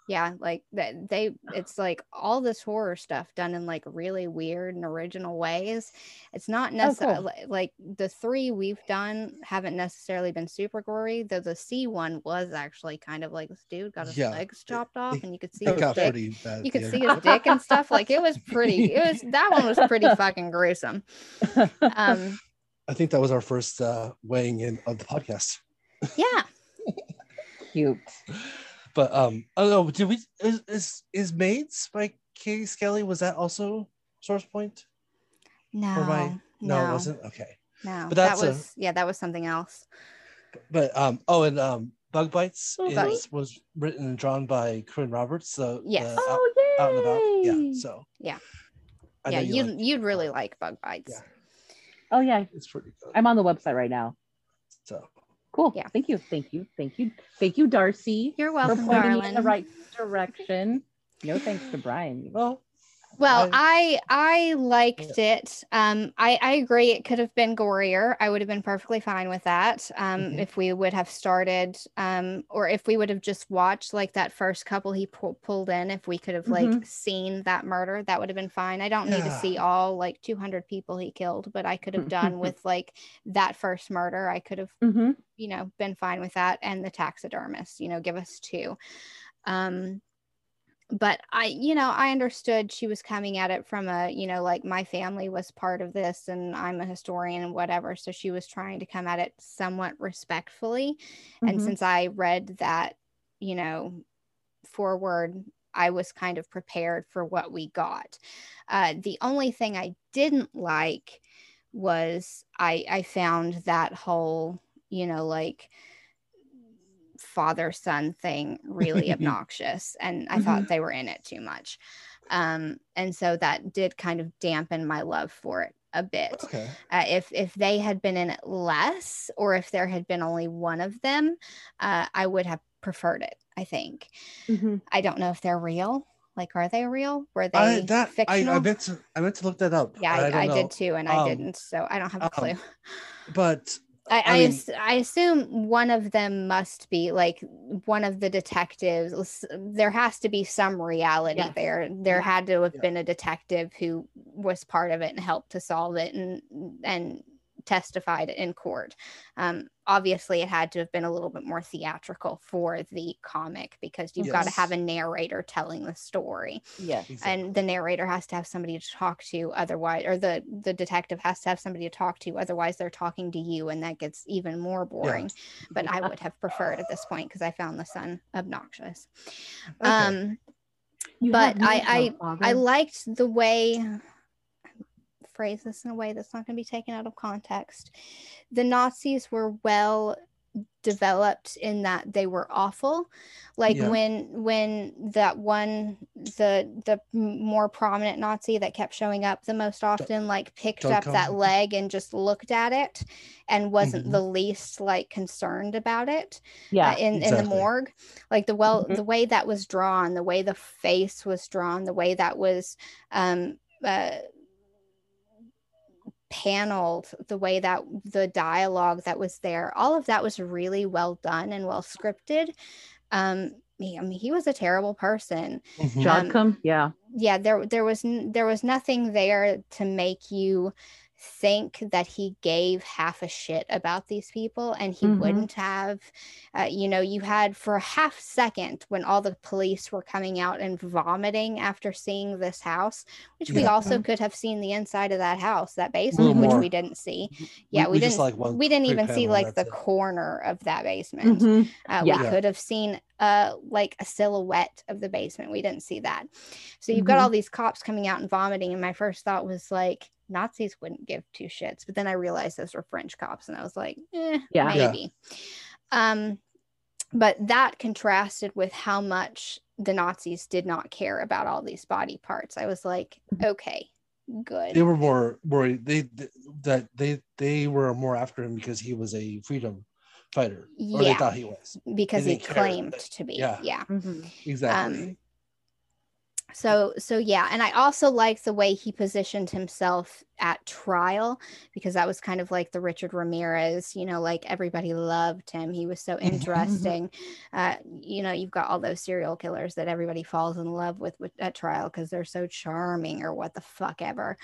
Yeah like that they it's like all this horror stuff done in like really weird and original ways it's not Oh, necessarily like the three we've done haven't necessarily been super gory though the c one was actually kind of like this dude got his Yeah, legs chopped off it- and you could see his dick bad. you could yeah. see his dick and stuff like it was pretty it was that one was pretty fucking gruesome um I think that was our first uh, weighing in of the podcast. yeah Cute. But um, oh no, did we? Is is, is Maids by Katie Skelly? Was that also Source Point? no Or my- no No, it wasn't. Okay, no but that that's a- was yeah that was something else but um, oh, and um, Bug Bites Bug is, was written and drawn by Corinne Roberts. So Yes. the out, Oh yay! out and about. Yeah. So Yeah. I yeah you you'd, like- you'd really like bug bites Yeah. Oh yeah, it's pretty good. I'm on the website right now. So Cool. Yeah. Thank you. Thank you. Thank you. Thank you, Darcy, you're for welcome pointing me darling in the right direction. No thanks to Brian. well, Well, I I liked it. Um, I I agree. It could have been gorier. I would have been perfectly fine with that. Um, Mhm. if we would have started, um, or if we would have just watched like that first couple he pu- pulled in. If we could have like Mhm. seen that murder, that would have been fine. I don't need to see all like 200 people he killed, but I could have done with like that first murder. I could have Mm-hmm. you know been fine with that and the taxidermist you know give us two um but i you know i understood she was coming at it from a you know like my family was part of this and i'm a historian and whatever so she was trying to come at it somewhat respectfully and Mhm. since i read that you know forward i was kind of prepared for what we got uh, the only thing i didn't like was i i found that whole you know like father son thing really obnoxious and i thought they were in it too much. Um and so that did kind of dampen my love for it a bit. Okay. uh, if if they had been in it less or if there had been only one of them uh, i would have preferred it i think. Mhm. i don't know if they're real. Like are they real? Were they I that fictional? I meant to I meant to look that up. yeah i, I, did too and i Um, didn't so i don't have a um, clue. But I, I I, mean- I assume one of them must be like one of the detectives. There has to be some reality Yes. there. There Yeah. had to have Yeah. been a detective who was part of it and helped to solve it and and testified in court. Um, obviously, it had to have been a little bit more theatrical for the comic because you've got to have a narrator telling the story Yes. exactly. and the narrator has to have somebody to talk to otherwise or the the detective has to have somebody to talk to otherwise they're talking to you and that gets even more boring but i would have preferred at this point because i found the son obnoxious Okay. um You but have I- oh, i liked the way phrase this in a way that's not going to be taken out of context the nazis were well developed in that they were awful like Yeah. when when that one the the more prominent nazi that kept showing up the most often like picked Don't up that leg and just looked at it and wasn't Mhm. the least like concerned about it yeah. uh, in in the morgue like the well Mhm. the way that was drawn the way the face was drawn the way that was um uh paneled the way that the dialogue that was there all of that was really well done and well scripted um he, I mean, he was a terrible person Mhm. John- Jodkum, yeah. yeah there there was there was nothing there to make you think that he gave half a shit about these people and he Mhm. wouldn't have uh, you know you had for a half second when all the police were coming out and vomiting after seeing this house which we Yeah. also could have seen the inside of that house that basement which we didn't see yeah we, just didn't like we didn't even see like the it. corner of that basement Mhm. uh, Yeah. We Yeah. could have seen uh, like a silhouette of the basement. We didn't see that. So you've got Mhm. all these cops coming out and vomiting. And my first thought was like, Nazis wouldn't give two shits. But then I realized those were French cops. And I was like, eh, Yeah. Yeah. maybe. Um, but that contrasted with how much the Nazis did not care about all these body parts. I was like, okay, good. they were more worried they, th- that they they were more after him because he was a freedom fighter, or they Yeah. thought he was. because he didn't care. claimed to be. Yeah. yeah. Mhm. Exactly. Um, So so yeah, and I also like the way he positioned himself at trial because that was kind of like the Richard Ramirez, you know, like everybody loved him. He was so Mhm. interesting. Uh, you know, you've got all those serial killers that everybody falls in love with, with at trial because they're so charming or what the fuck ever.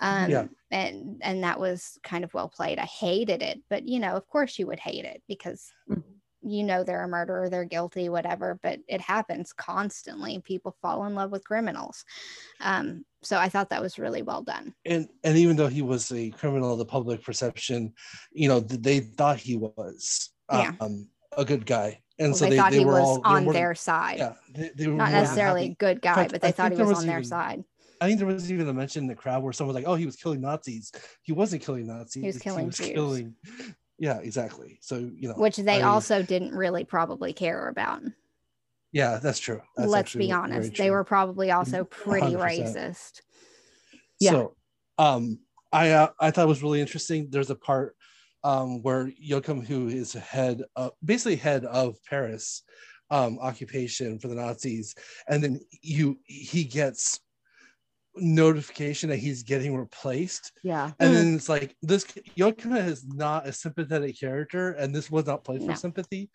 Um, Yeah. and and that was kind of well played. I hated it, but you know, of course you would hate it because Mhm. You know they're a murderer, they're guilty, whatever, but it happens constantly. People fall in love with criminals. Um, so I thought that was really well done. and and even though he was a criminal, the public perception, you know, they thought he was Yeah. um, a good guy, and Well, so they, they, thought they he were was all on were- their side. Yeah, they, they were Not necessarily a good guy, fact, but they I thought he was, was on their side. I think there was even a mention in the crowd where someone was like, "Oh, he was killing Nazis." He wasn't killing Nazis. He was killing he was Jews. killing- Yeah, exactly. So you know, Which they I- also didn't really probably care about. Yeah, that's true. That's Let's be honest. They. Mm-hmm. were probably also pretty 100%. racist. Yeah. So, um, I uh, I thought it was really interesting. There's a part um where Joachim, who is head, of, basically head of Paris, um, occupation for the Nazis, and then you he gets notification that he's getting replaced Yeah. and Mm. then it's like this Joachim is not a sympathetic character and this was not played for No. sympathy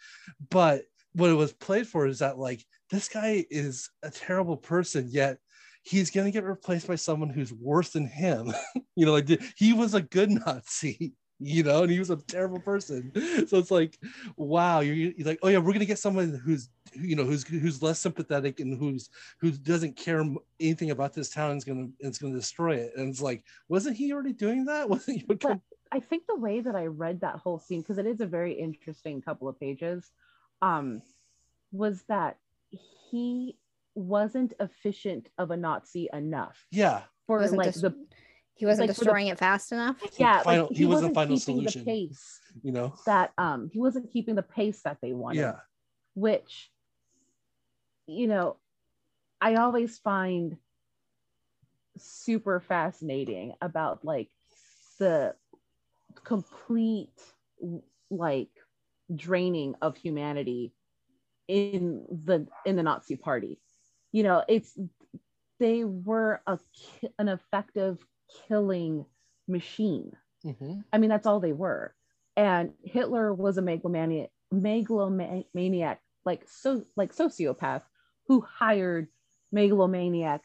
but what it was played for is that like this guy is a terrible person yet he's going to get replaced by someone who's worse than him you know like he was a good nazi you know and he was a terrible person. So it's like wow you're, you're like oh yeah we're going to get someone who's you know who's who's less sympathetic and who's who doesn't care anything about this town is going to is going to destroy it. And it's like wasn't he already doing that? Wasn't he But I think the way that I read that whole scene, because it is a very interesting couple of pages, um, was that he wasn't efficient of a Nazi enough yeah. for Wasn't like dis- the He wasn't like, for the- destroying it fast enough. yeah final- like he wasn't wasn't final keeping solution. the pace you know that um he wasn't keeping the pace that they wanted yeah which you know i always find super fascinating about like the complete like draining of humanity in the in the nazi party you know it's they were a an effective killing machine Mhm. I mean, that's all they were. And Hitler was a megalomaniac, megalomaniac, like so, like sociopath who hired megalomaniac,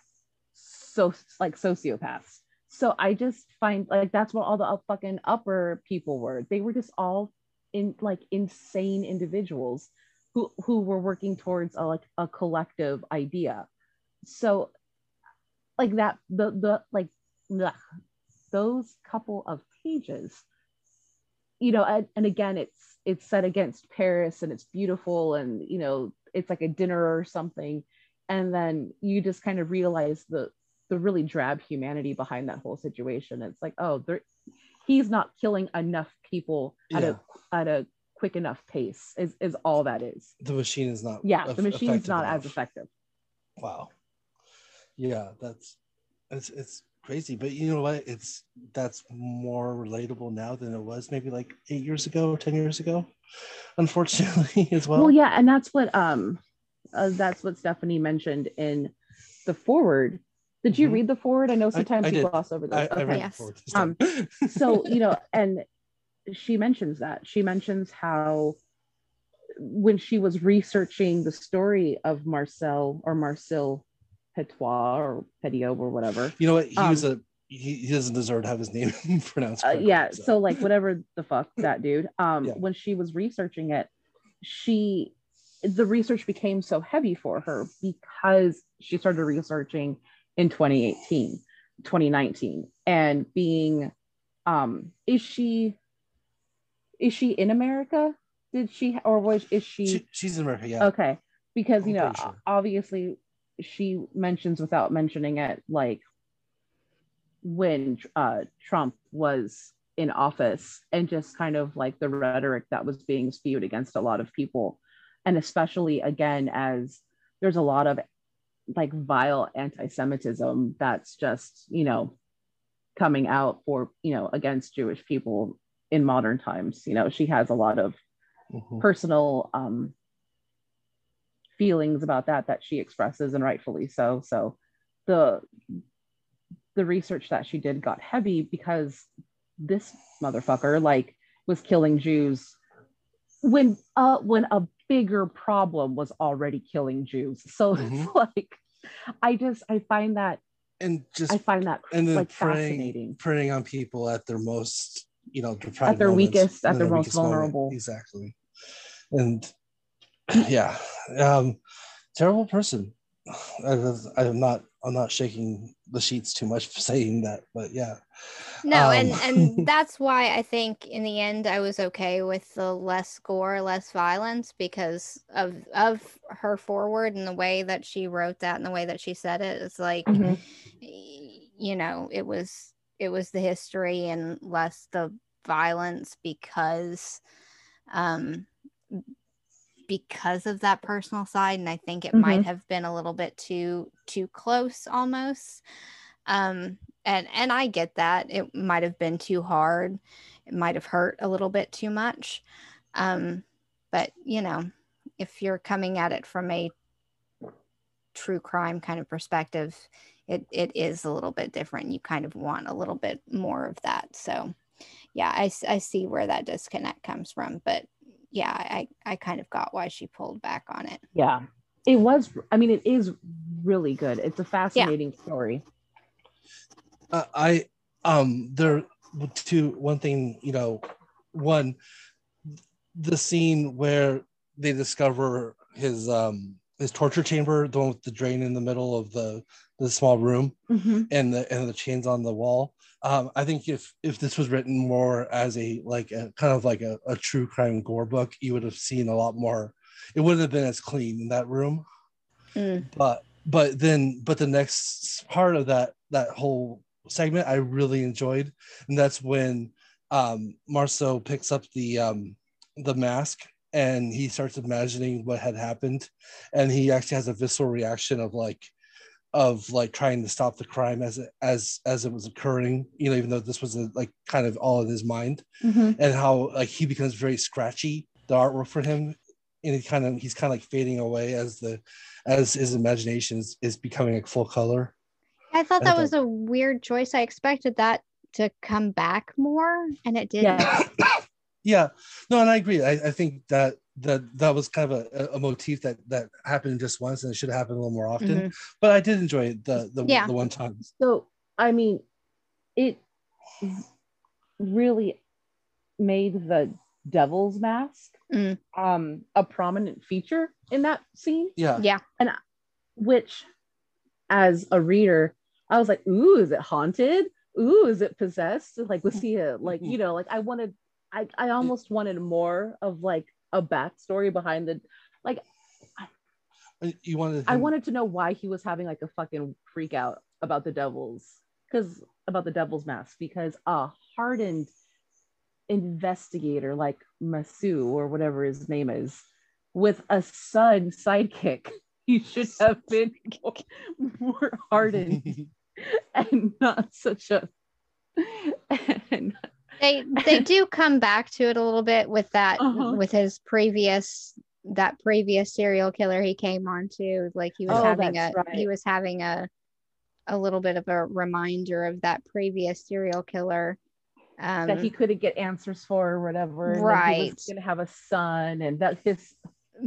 so like sociopaths. So I just find like that's what all the up- fucking upper people were. They were just all in like insane individuals who who were working towards a like a collective idea. So like that the the like ugh, those couple of pages you know and, and again it's it's set against paris and it's beautiful and you know it's like a dinner or something. And then you just kind of realize the the really drab humanity behind that whole situation. It's like oh there he's not killing enough people at Yeah. a at a quick enough pace is is all that is. The machine is not yeah the machine's effective not enough. as effective. Wow. Yeah that's it's it's crazy but you know what? It's that's more relatable now than it was maybe like eight years ago ten years ago unfortunately as well. Well yeah and that's what um uh, that's what stephanie mentioned in the forward. Did you Mhm. read the forward? I know sometimes I you did. gloss over I, those. I okay. read Yes. it Um, so you know and she mentions that. She mentions how when she was researching the story of marcel or marcel petois or petio or whatever. You know what? He was um, a he, he doesn't deserve to have his name pronounced uh, yeah so. like whatever the fuck that dude um Yeah. when she was researching it she the research became so heavy for her because she started researching in 2018 2019 and being um is she is she in america? Did she or was is she, she, she's in america yeah. Okay because you I'm know sure. obviously she mentions without mentioning it like when uh trump was in office and just kind of like the rhetoric that was being spewed against a lot of people and especially again as there's a lot of like vile anti-semitism that's just you know coming out for you know against jewish people in modern times you know she has a lot of Mhm. personal um feelings about that that she expresses and rightfully so so the the research that she did got heavy because this motherfucker like was killing jews when uh when a bigger problem was already killing jews so it's Mhm. like i just i find that and just i find that and then like preying fascinating preying on people at their most you know deprived At their moments, weakest- at in their most weakest moment. vulnerable. exactly and yeah um terrible person I, i'm not i'm not shaking the sheets too much for saying that but yeah No, Um, and and that's why I think in the end I was okay with the less gore, less violence because of of her forward and the way that she wrote that and the way that she said it. It's like Mhm. you know, it was it was the history and less the violence because um because of that personal side and I think it might have been a little bit too too close almost. Um and and I get that it might have been too hard it might have hurt a little bit too much. Um but you know if you're coming at it from a true crime kind of perspective it it is a little bit different you kind of want a little bit more of that. So yeah i, I see where that disconnect comes from but yeah i i kind of got why she pulled back on it. Yeah. It was i mean it is really good. It's a fascinating story. Uh, i um there two one thing you know one the scene where they discover his um his torture chamber the one with the drain in the middle of the the small room Mhm. and the and the chains on the wall. Um, I think if if this was written more as a like a kind of like a, a true crime gore book, you would have seen a lot more. It wouldn't have been as clean in that room. Mm. But but then but the next part of that that whole segment I really enjoyed, and that's when um, Marceau picks up the um, the mask and he starts imagining what had happened, and he actually has a visceral reaction of like of like trying to stop the crime as it as as it was occurring you know even though this was a, like kind of all in his mind. Mhm. and how like he becomes very scratchy the artwork for him and he kind of he's kind of like fading away as the as his imagination is, is becoming like full color. I thought I that thought- was a weird choice. I expected that to come back more and it didn't. Yeah. Yeah. No and i agree. I, I think that that that was kind of a, a motif that that happened just once and it should have happened a little more often. Mhm. but i did enjoy the the, Yeah. the one time. So i mean it really made the devil's mask Mm. um a prominent feature in that scene. Yeah. Yeah. And which as a reader i was like ooh is it haunted? Ooh is it possessed? Like was he a like you know like i wanted i i almost wanted more of like a backstory behind the like uh, you wanted i wanted to know why he was having like a fucking freak out about the devils because about the devil's mask because a hardened investigator like Massu or whatever his name is with a son sidekick he should have been more, hardened and not such a and they they do come back to it a little bit with that Uh-huh. with his previous that previous serial killer he came on to like he was Oh, having a right. he was having a a little bit of a reminder of that previous serial killer um that he couldn't get answers for or whatever and then Right. was gonna have a son and that his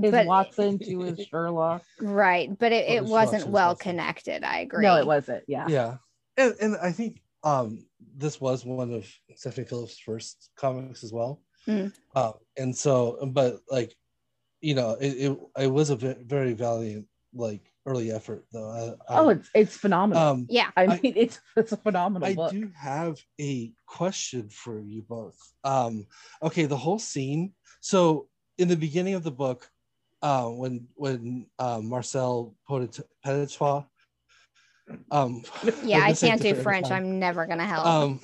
his but watson to his sherlock right but it, it wasn't Watson, well Watson. connected i agree no it wasn't yeah yeah and, and i think um this was one of stephanie phillips first comics as well Mm. um and so but like you know it it, it was a ve- very valiant like early effort though I, I- oh it's it's phenomenal um yeah I I- mean, it's it's a phenomenal I book. do have a question for you both. Um, okay, the whole scene. So in the beginning of the book, uh, when when uh, Marcel Petitois, um, yeah i can't do french time. i'm never gonna help um,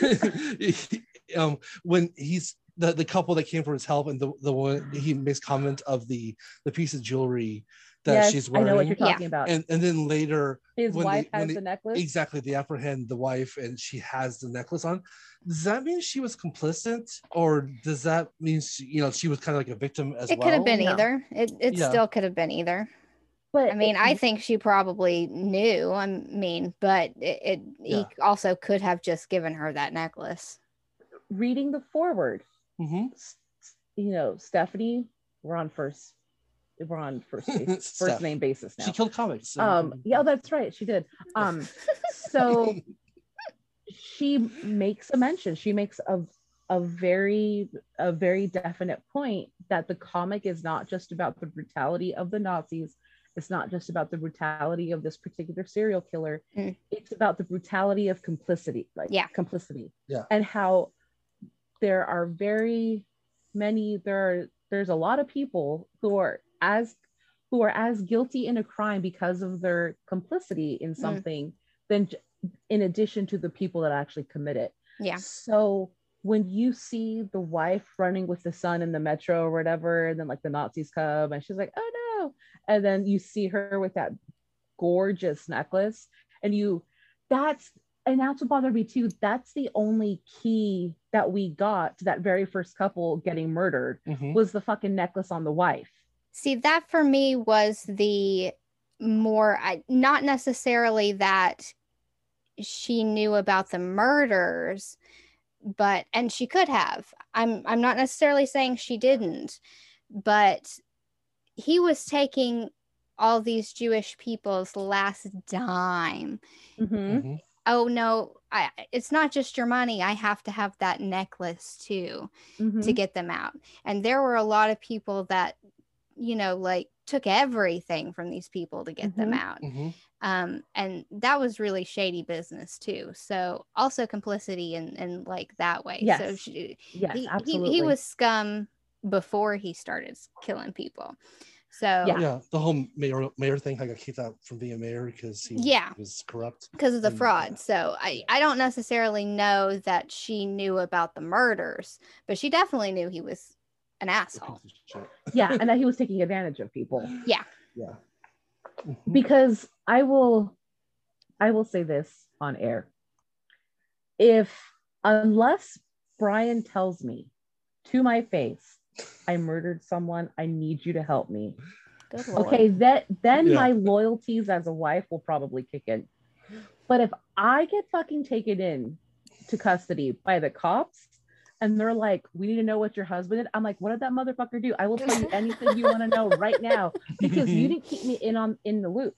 um, when he's the, the couple that came for his help and the, the one he makes comment of the the piece of jewelry that yes, she's wearing. I know what you're Yeah. talking about. and and then later His when wife they- when has they- the necklace. exactly they apprehend the wife and she has the necklace on does that mean she was complicit or does that mean she, you know she was kind of like a victim as It well It could have been No. either. It it Yeah. still could have been either. But I mean, it- I think she probably knew. I mean, but it, it Yeah. he also could have just given her that necklace. reading the forward, hmm s- s- you know, Stephanie, we're on first, we're on first base, first Steph. name basis now. she killed comics so- um, yeah, that's right, she did. Um, so she makes a mention. She makes a a very a very definite point that the comic is not just about the brutality of the Nazis. It's not just about the brutality of this particular serial killer. Mm. It's about the brutality of complicity, like Yeah. complicity. Yeah. And how there are very many there are there's a lot of people who are as who are as guilty in a crime because of their complicity in something than in addition to the people that actually commit it. Yeah. So when you see the wife running with the son in the metro or whatever, and then like the Nazis come and she's like, oh no. And then you see her with that gorgeous necklace, and you that's and that's what bothered me too. That's the only key that we got to that very first couple getting murdered Mhm. was the fucking necklace on the wife. See, that for me was the more, I, not necessarily that she knew about the murders, but and she could have. I'm I'm not necessarily saying she didn't, but he was taking all these Jewish people's last dime. Mhm. Oh no, I it's not just your money. I have to have that necklace too. to Mhm. get them out. And there were a lot of people that, you know, like took everything from these people to get them Mhm. out. Mhm. Um, and that was really shady business too. So also complicity and and like that way. So Yes. she, Yes, he, he absolutely. he was scum before he started killing people. So Yeah. yeah the whole mayor mayor thing i got kicked out from being a mayor because he Yeah. was corrupt because of the And, fraud. yeah. So I, I don't necessarily know that she knew about the murders, but she definitely knew he was an asshole. piece of shit. yeah, and that he was taking advantage of people. yeah Mhm. because I will I will say this on air. If unless Brian tells me to my face, I murdered someone, I need you to help me. Good. Okay, that then Yeah. my loyalties as a wife will probably kick in. But if I get fucking taken in to custody by the cops and they're like, we need to know what your husband did, I'm like, what did that motherfucker do? I will tell you anything you want to know right now because you didn't keep me in on in the loop.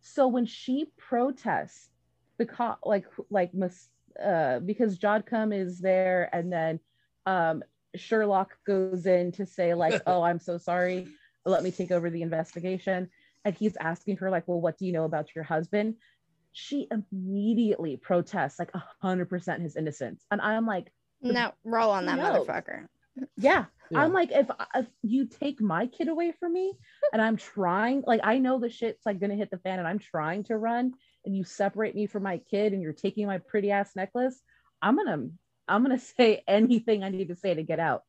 So when she protests the cop like like mis- uh because Jodkum is there and then um Sherlock goes in to say like oh I'm so sorry let me take over the investigation and he's asking her like well what do you know about your husband she immediately protests like a hundred percent his innocence and I'm like No, roll on that No. motherfucker. yeah. Yeah. I'm like, if, if you take my kid away from me and I'm trying, like, I know the shit's like gonna hit the fan and I'm trying to run and you separate me from my kid and you're taking my pretty ass necklace, I'm gonna, I'm gonna say anything I need to say to get out.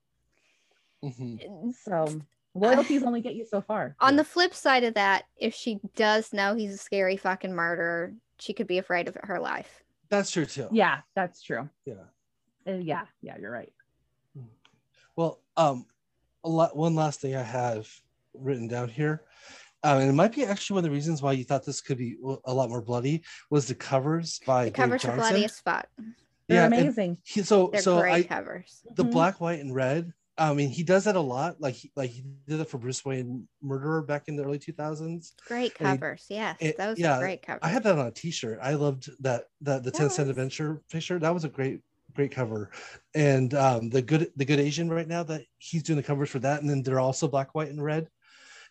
Mhm. So loyalties only get you so far. On the flip side of that, if she does know he's a scary fucking murderer, she could be afraid of her life. that's true too Yeah, that's true. yeah Uh, yeah, yeah, you're right. Well, um, a lot. One last thing I have written down here, um, and it might be actually one of the reasons why you thought this could be a lot more bloody was the covers by The Dave covers are Johnson. bloody as fuck. They're and amazing. He, so They're so great I covers. the Mhm. black, white, and red. I mean, he does that a lot. Like he like he did it for Bruce Wayne Murderer back in the early two thousands. Great and he- covers. Yes, it- those yeah, great covers. I had that on a T-shirt. I loved that that the ten cent Yes. adventure picture. That was a great great cover. And um, the good the good Asian right now that he's doing the covers for that, and then they're also black, white, and red.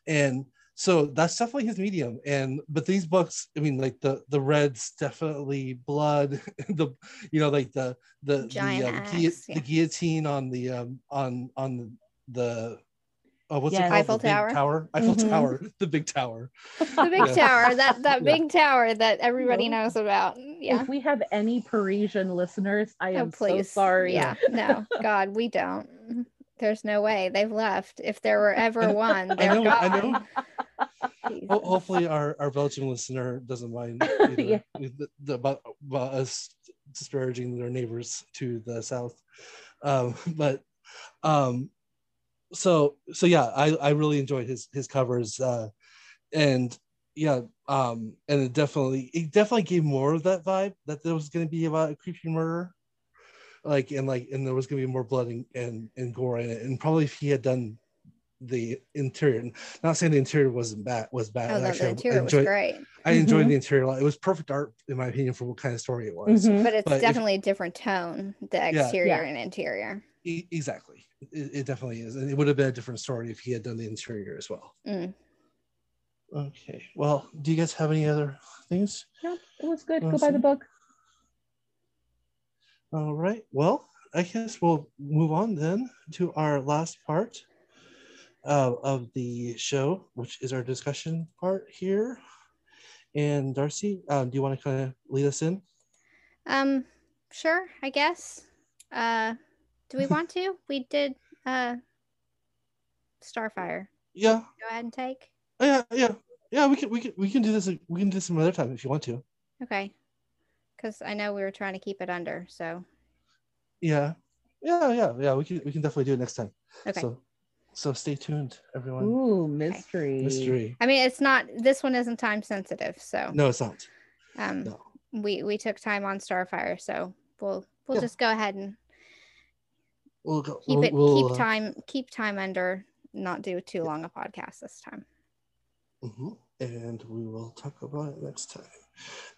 And so that's definitely his medium. And but these books, I mean, like the the reds definitely blood. the you know like the the Giant the, um, axe, guillo- yeah. the guillotine on the um on on the, the oh what's Yes. it called Eiffel the big Tower? tower Eiffel Mhm. Tower the big tower the big Yeah. tower, that that Yeah. big tower that everybody No. knows about. Yeah. If we have any Parisian listeners, I Oh, am so sorry. Yeah. No, God, we don't. There's no way they've left. If there were ever one, I they're know, I know. Ho- hopefully, our, our Belgian listener doesn't mind Yeah. the, the, about, about us disparaging their neighbors to the south. Um, but um, so so yeah, I, I really enjoyed his his covers, uh, and yeah, um, and it definitely it definitely gave more of that vibe that there was going to be about a creepy murder, like and like and there was going to be more blood and, and and gore in it, and probably if he had done the interior. Not saying the interior wasn't bad was bad. Oh no, Actually, the interior I was enjoyed, great, I enjoyed Mhm. the interior a lot. It was perfect art in my opinion for what kind of story it was. Mhm. but it's But if- definitely a different tone, the exterior Yeah. and interior. E- exactly, it, it definitely is, and it would have been a different story if he had done the interior as well. Mm. Okay, well, do you guys have any other things? No, it was good. Go buy the book. All right. Well, I guess we'll move on then to our last part uh, of the show, which is our discussion part here. And Darcy, uh, do you want to kind of lead us in? Um, sure, I guess. Uh, do we want to? We did uh, Starfire. Yeah. Go ahead and take. Oh, yeah. Yeah. Yeah. We can. We can. We can do this. We can do this some other time if you want to. Okay, because I know we were trying to keep it under. So Yeah. Yeah. Yeah. Yeah. We can. We can definitely do it next time. okay. So, so stay tuned, everyone. Ooh, mystery. Mystery. I mean, it's not. This one isn't time sensitive, so No, it's not. um, No. we we took time on Starfire, so we'll we'll Yeah. just go ahead and We'll go. keep we'll, it we'll, keep uh, time keep time under. Not do too long a podcast this time. Mhm. And we will talk about it next time.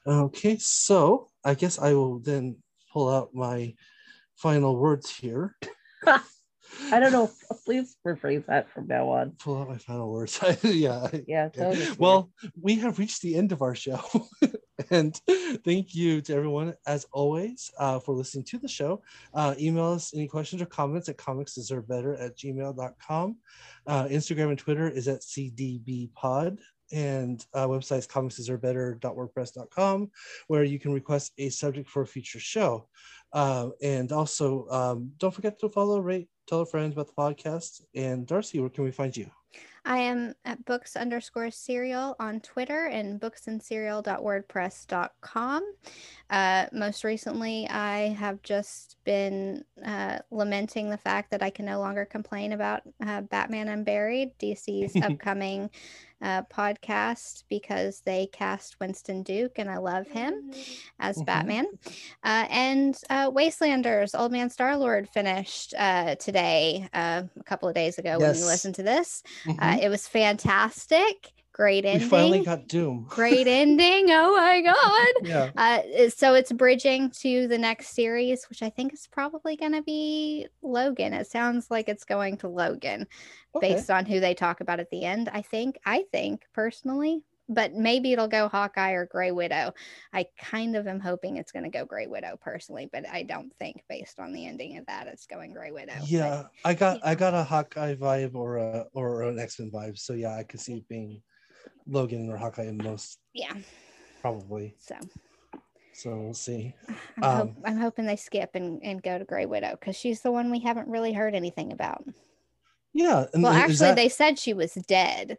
Okay, so I guess I will then pull out my final words here. I don't know. Please rephrase that from now on. Pull out my final words. yeah. Yeah. Well, we have reached the end of our show. and thank you to everyone, as always, uh, for listening to the show. Uh, email us any questions or comments at comicsdeservebetter at gmail.com. Uh, Instagram and Twitter is at cdbpod. And uh, website is comicsdeservebetter.wordpress.com, where you can request a subject for a future show. Uh, and also, um, don't forget to follow, rate, tell a friend about the podcast. And Darcy, where can we find you? I am at books underscore cereal on Twitter and booksandcereal.wordpress.com. Uh, most recently, I have just been uh, lamenting the fact that I can no longer complain about uh, Batman Unburied, DC's upcoming uh, podcast, because they cast Winston Duke, and I love him as Mhm. Batman. Uh, and uh, Wastelanders, Old Man Star Lord finished uh, today, uh, a couple of days ago when you Yes. listened to this. Uh, Mhm. it was fantastic. Great we ending. finally got Doom. Great ending. Oh my God. yeah. Uh, so it's bridging to the next series, which I think is probably going to be Logan. It sounds like it's going to Logan Okay. based on who they talk about at the end. I think, I think personally, but maybe it'll go Hawkeye or Gray Widow. I kind of am hoping it's going to go Gray Widow personally, but I don't think based on the ending of that it's going Gray Widow. But Yeah, I got I got a Hawkeye vibe or a or an X Men vibe. So yeah, I could see it being Logan or Hawkeye most yeah. probably. So So we'll see. I'm, hope, Um, I'm hoping they skip and, and go to Gray Widow because she's the one we haven't really heard anything about. Yeah. And Well, actually, that, they said she was dead.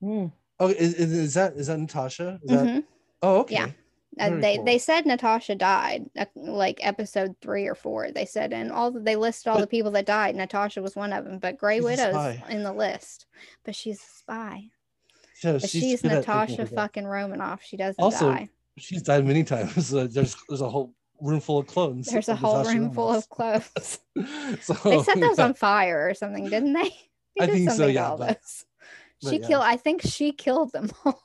Hmm. oh is, is is that is that Natasha? Is that Mhm. oh okay. Yeah. Uh, they cool. they said Natasha died, uh, like episode three or four. They said, and all the, they listed all the people that died. Natasha was one of them, but Gray Widow's in the list. But she's a spy. Yeah, she's, at Natasha fucking Romanoff. She doesn't Also, die. She's died many times. There's there's a whole room full of clones. There's a whole Natasha room full of clothes. so they set those yeah. on fire or something, didn't they? They I think so, yeah, but- but She yeah. killed. I think she killed them all.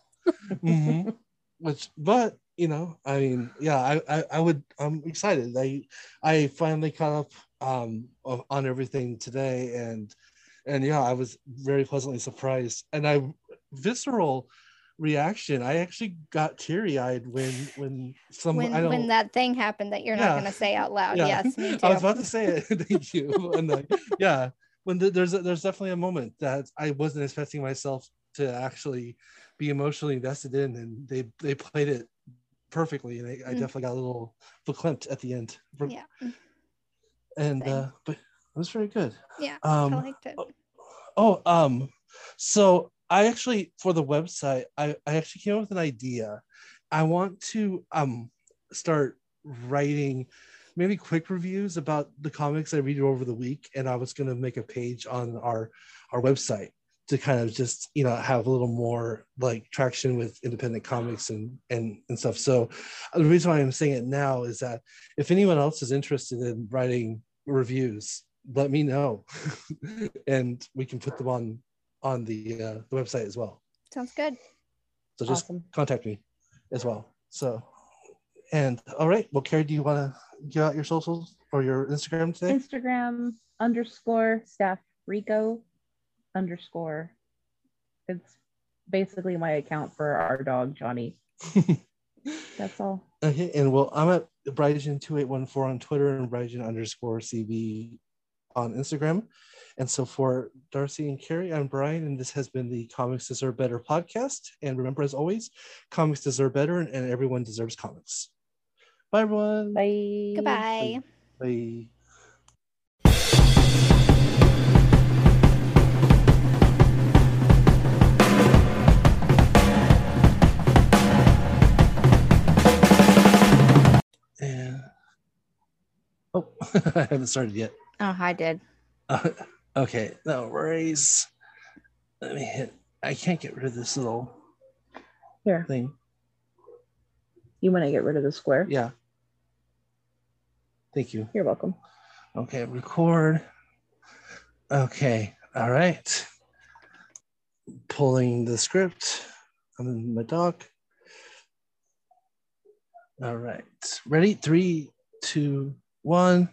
hmm Which, but you know, I mean, yeah, I, I, I would, I'm excited. I, I finally caught up um on everything today, and, and yeah, I was very pleasantly surprised, and I, visceral reaction. I actually got teary eyed when, when some, when I don't, when that thing happened that you're Yeah. not going to say out loud. Yeah. Yes, me too. I was about to say it. Thank you. And like, yeah, when th- there's a, there's definitely a moment that I wasn't expecting myself to actually be emotionally invested in, and they they played it perfectly, and I, I Mm. definitely got a little verklempt at the end. Yeah, And Same. uh, but it was very good. yeah, Um, I liked it. Oh, um, so I actually for the website, I, I actually came up with an idea. I want to um start writing maybe quick reviews about the comics I read over the week, and I was going to make a page on our our website to kind of just you know have a little more like traction with independent comics and and and stuff. So the reason why I'm saying it now is that if anyone else is interested in writing reviews, let me know, and we can put them on on the uh, the website as well. Sounds good. So just awesome. contact me as well. So and all right, well, Carrie, do you want to give out your socials or your Instagram today? Instagram underscore staff Rico underscore. It's basically my account for our dog Johnny. That's all. Okay, and well, I'm at Brygen2814 on Twitter and Brygen underscore CB on Instagram. And so for Darcy and Carrie, I'm Brian, and this has been the Comics Deserve Better podcast. And remember, as always, comics deserve better, and everyone deserves comics. Bye, everyone. Bye. Goodbye. Bye. Bye. Oh, I haven't started yet. Oh, I did. Uh, okay, no worries. Let me hit. I can't get rid of this little here thing. You want to get rid of the square? Yeah. Thank you. You're welcome. Okay, record. Okay, all right. Pulling the script. I'm in my doc. All right, ready? Three, two, one.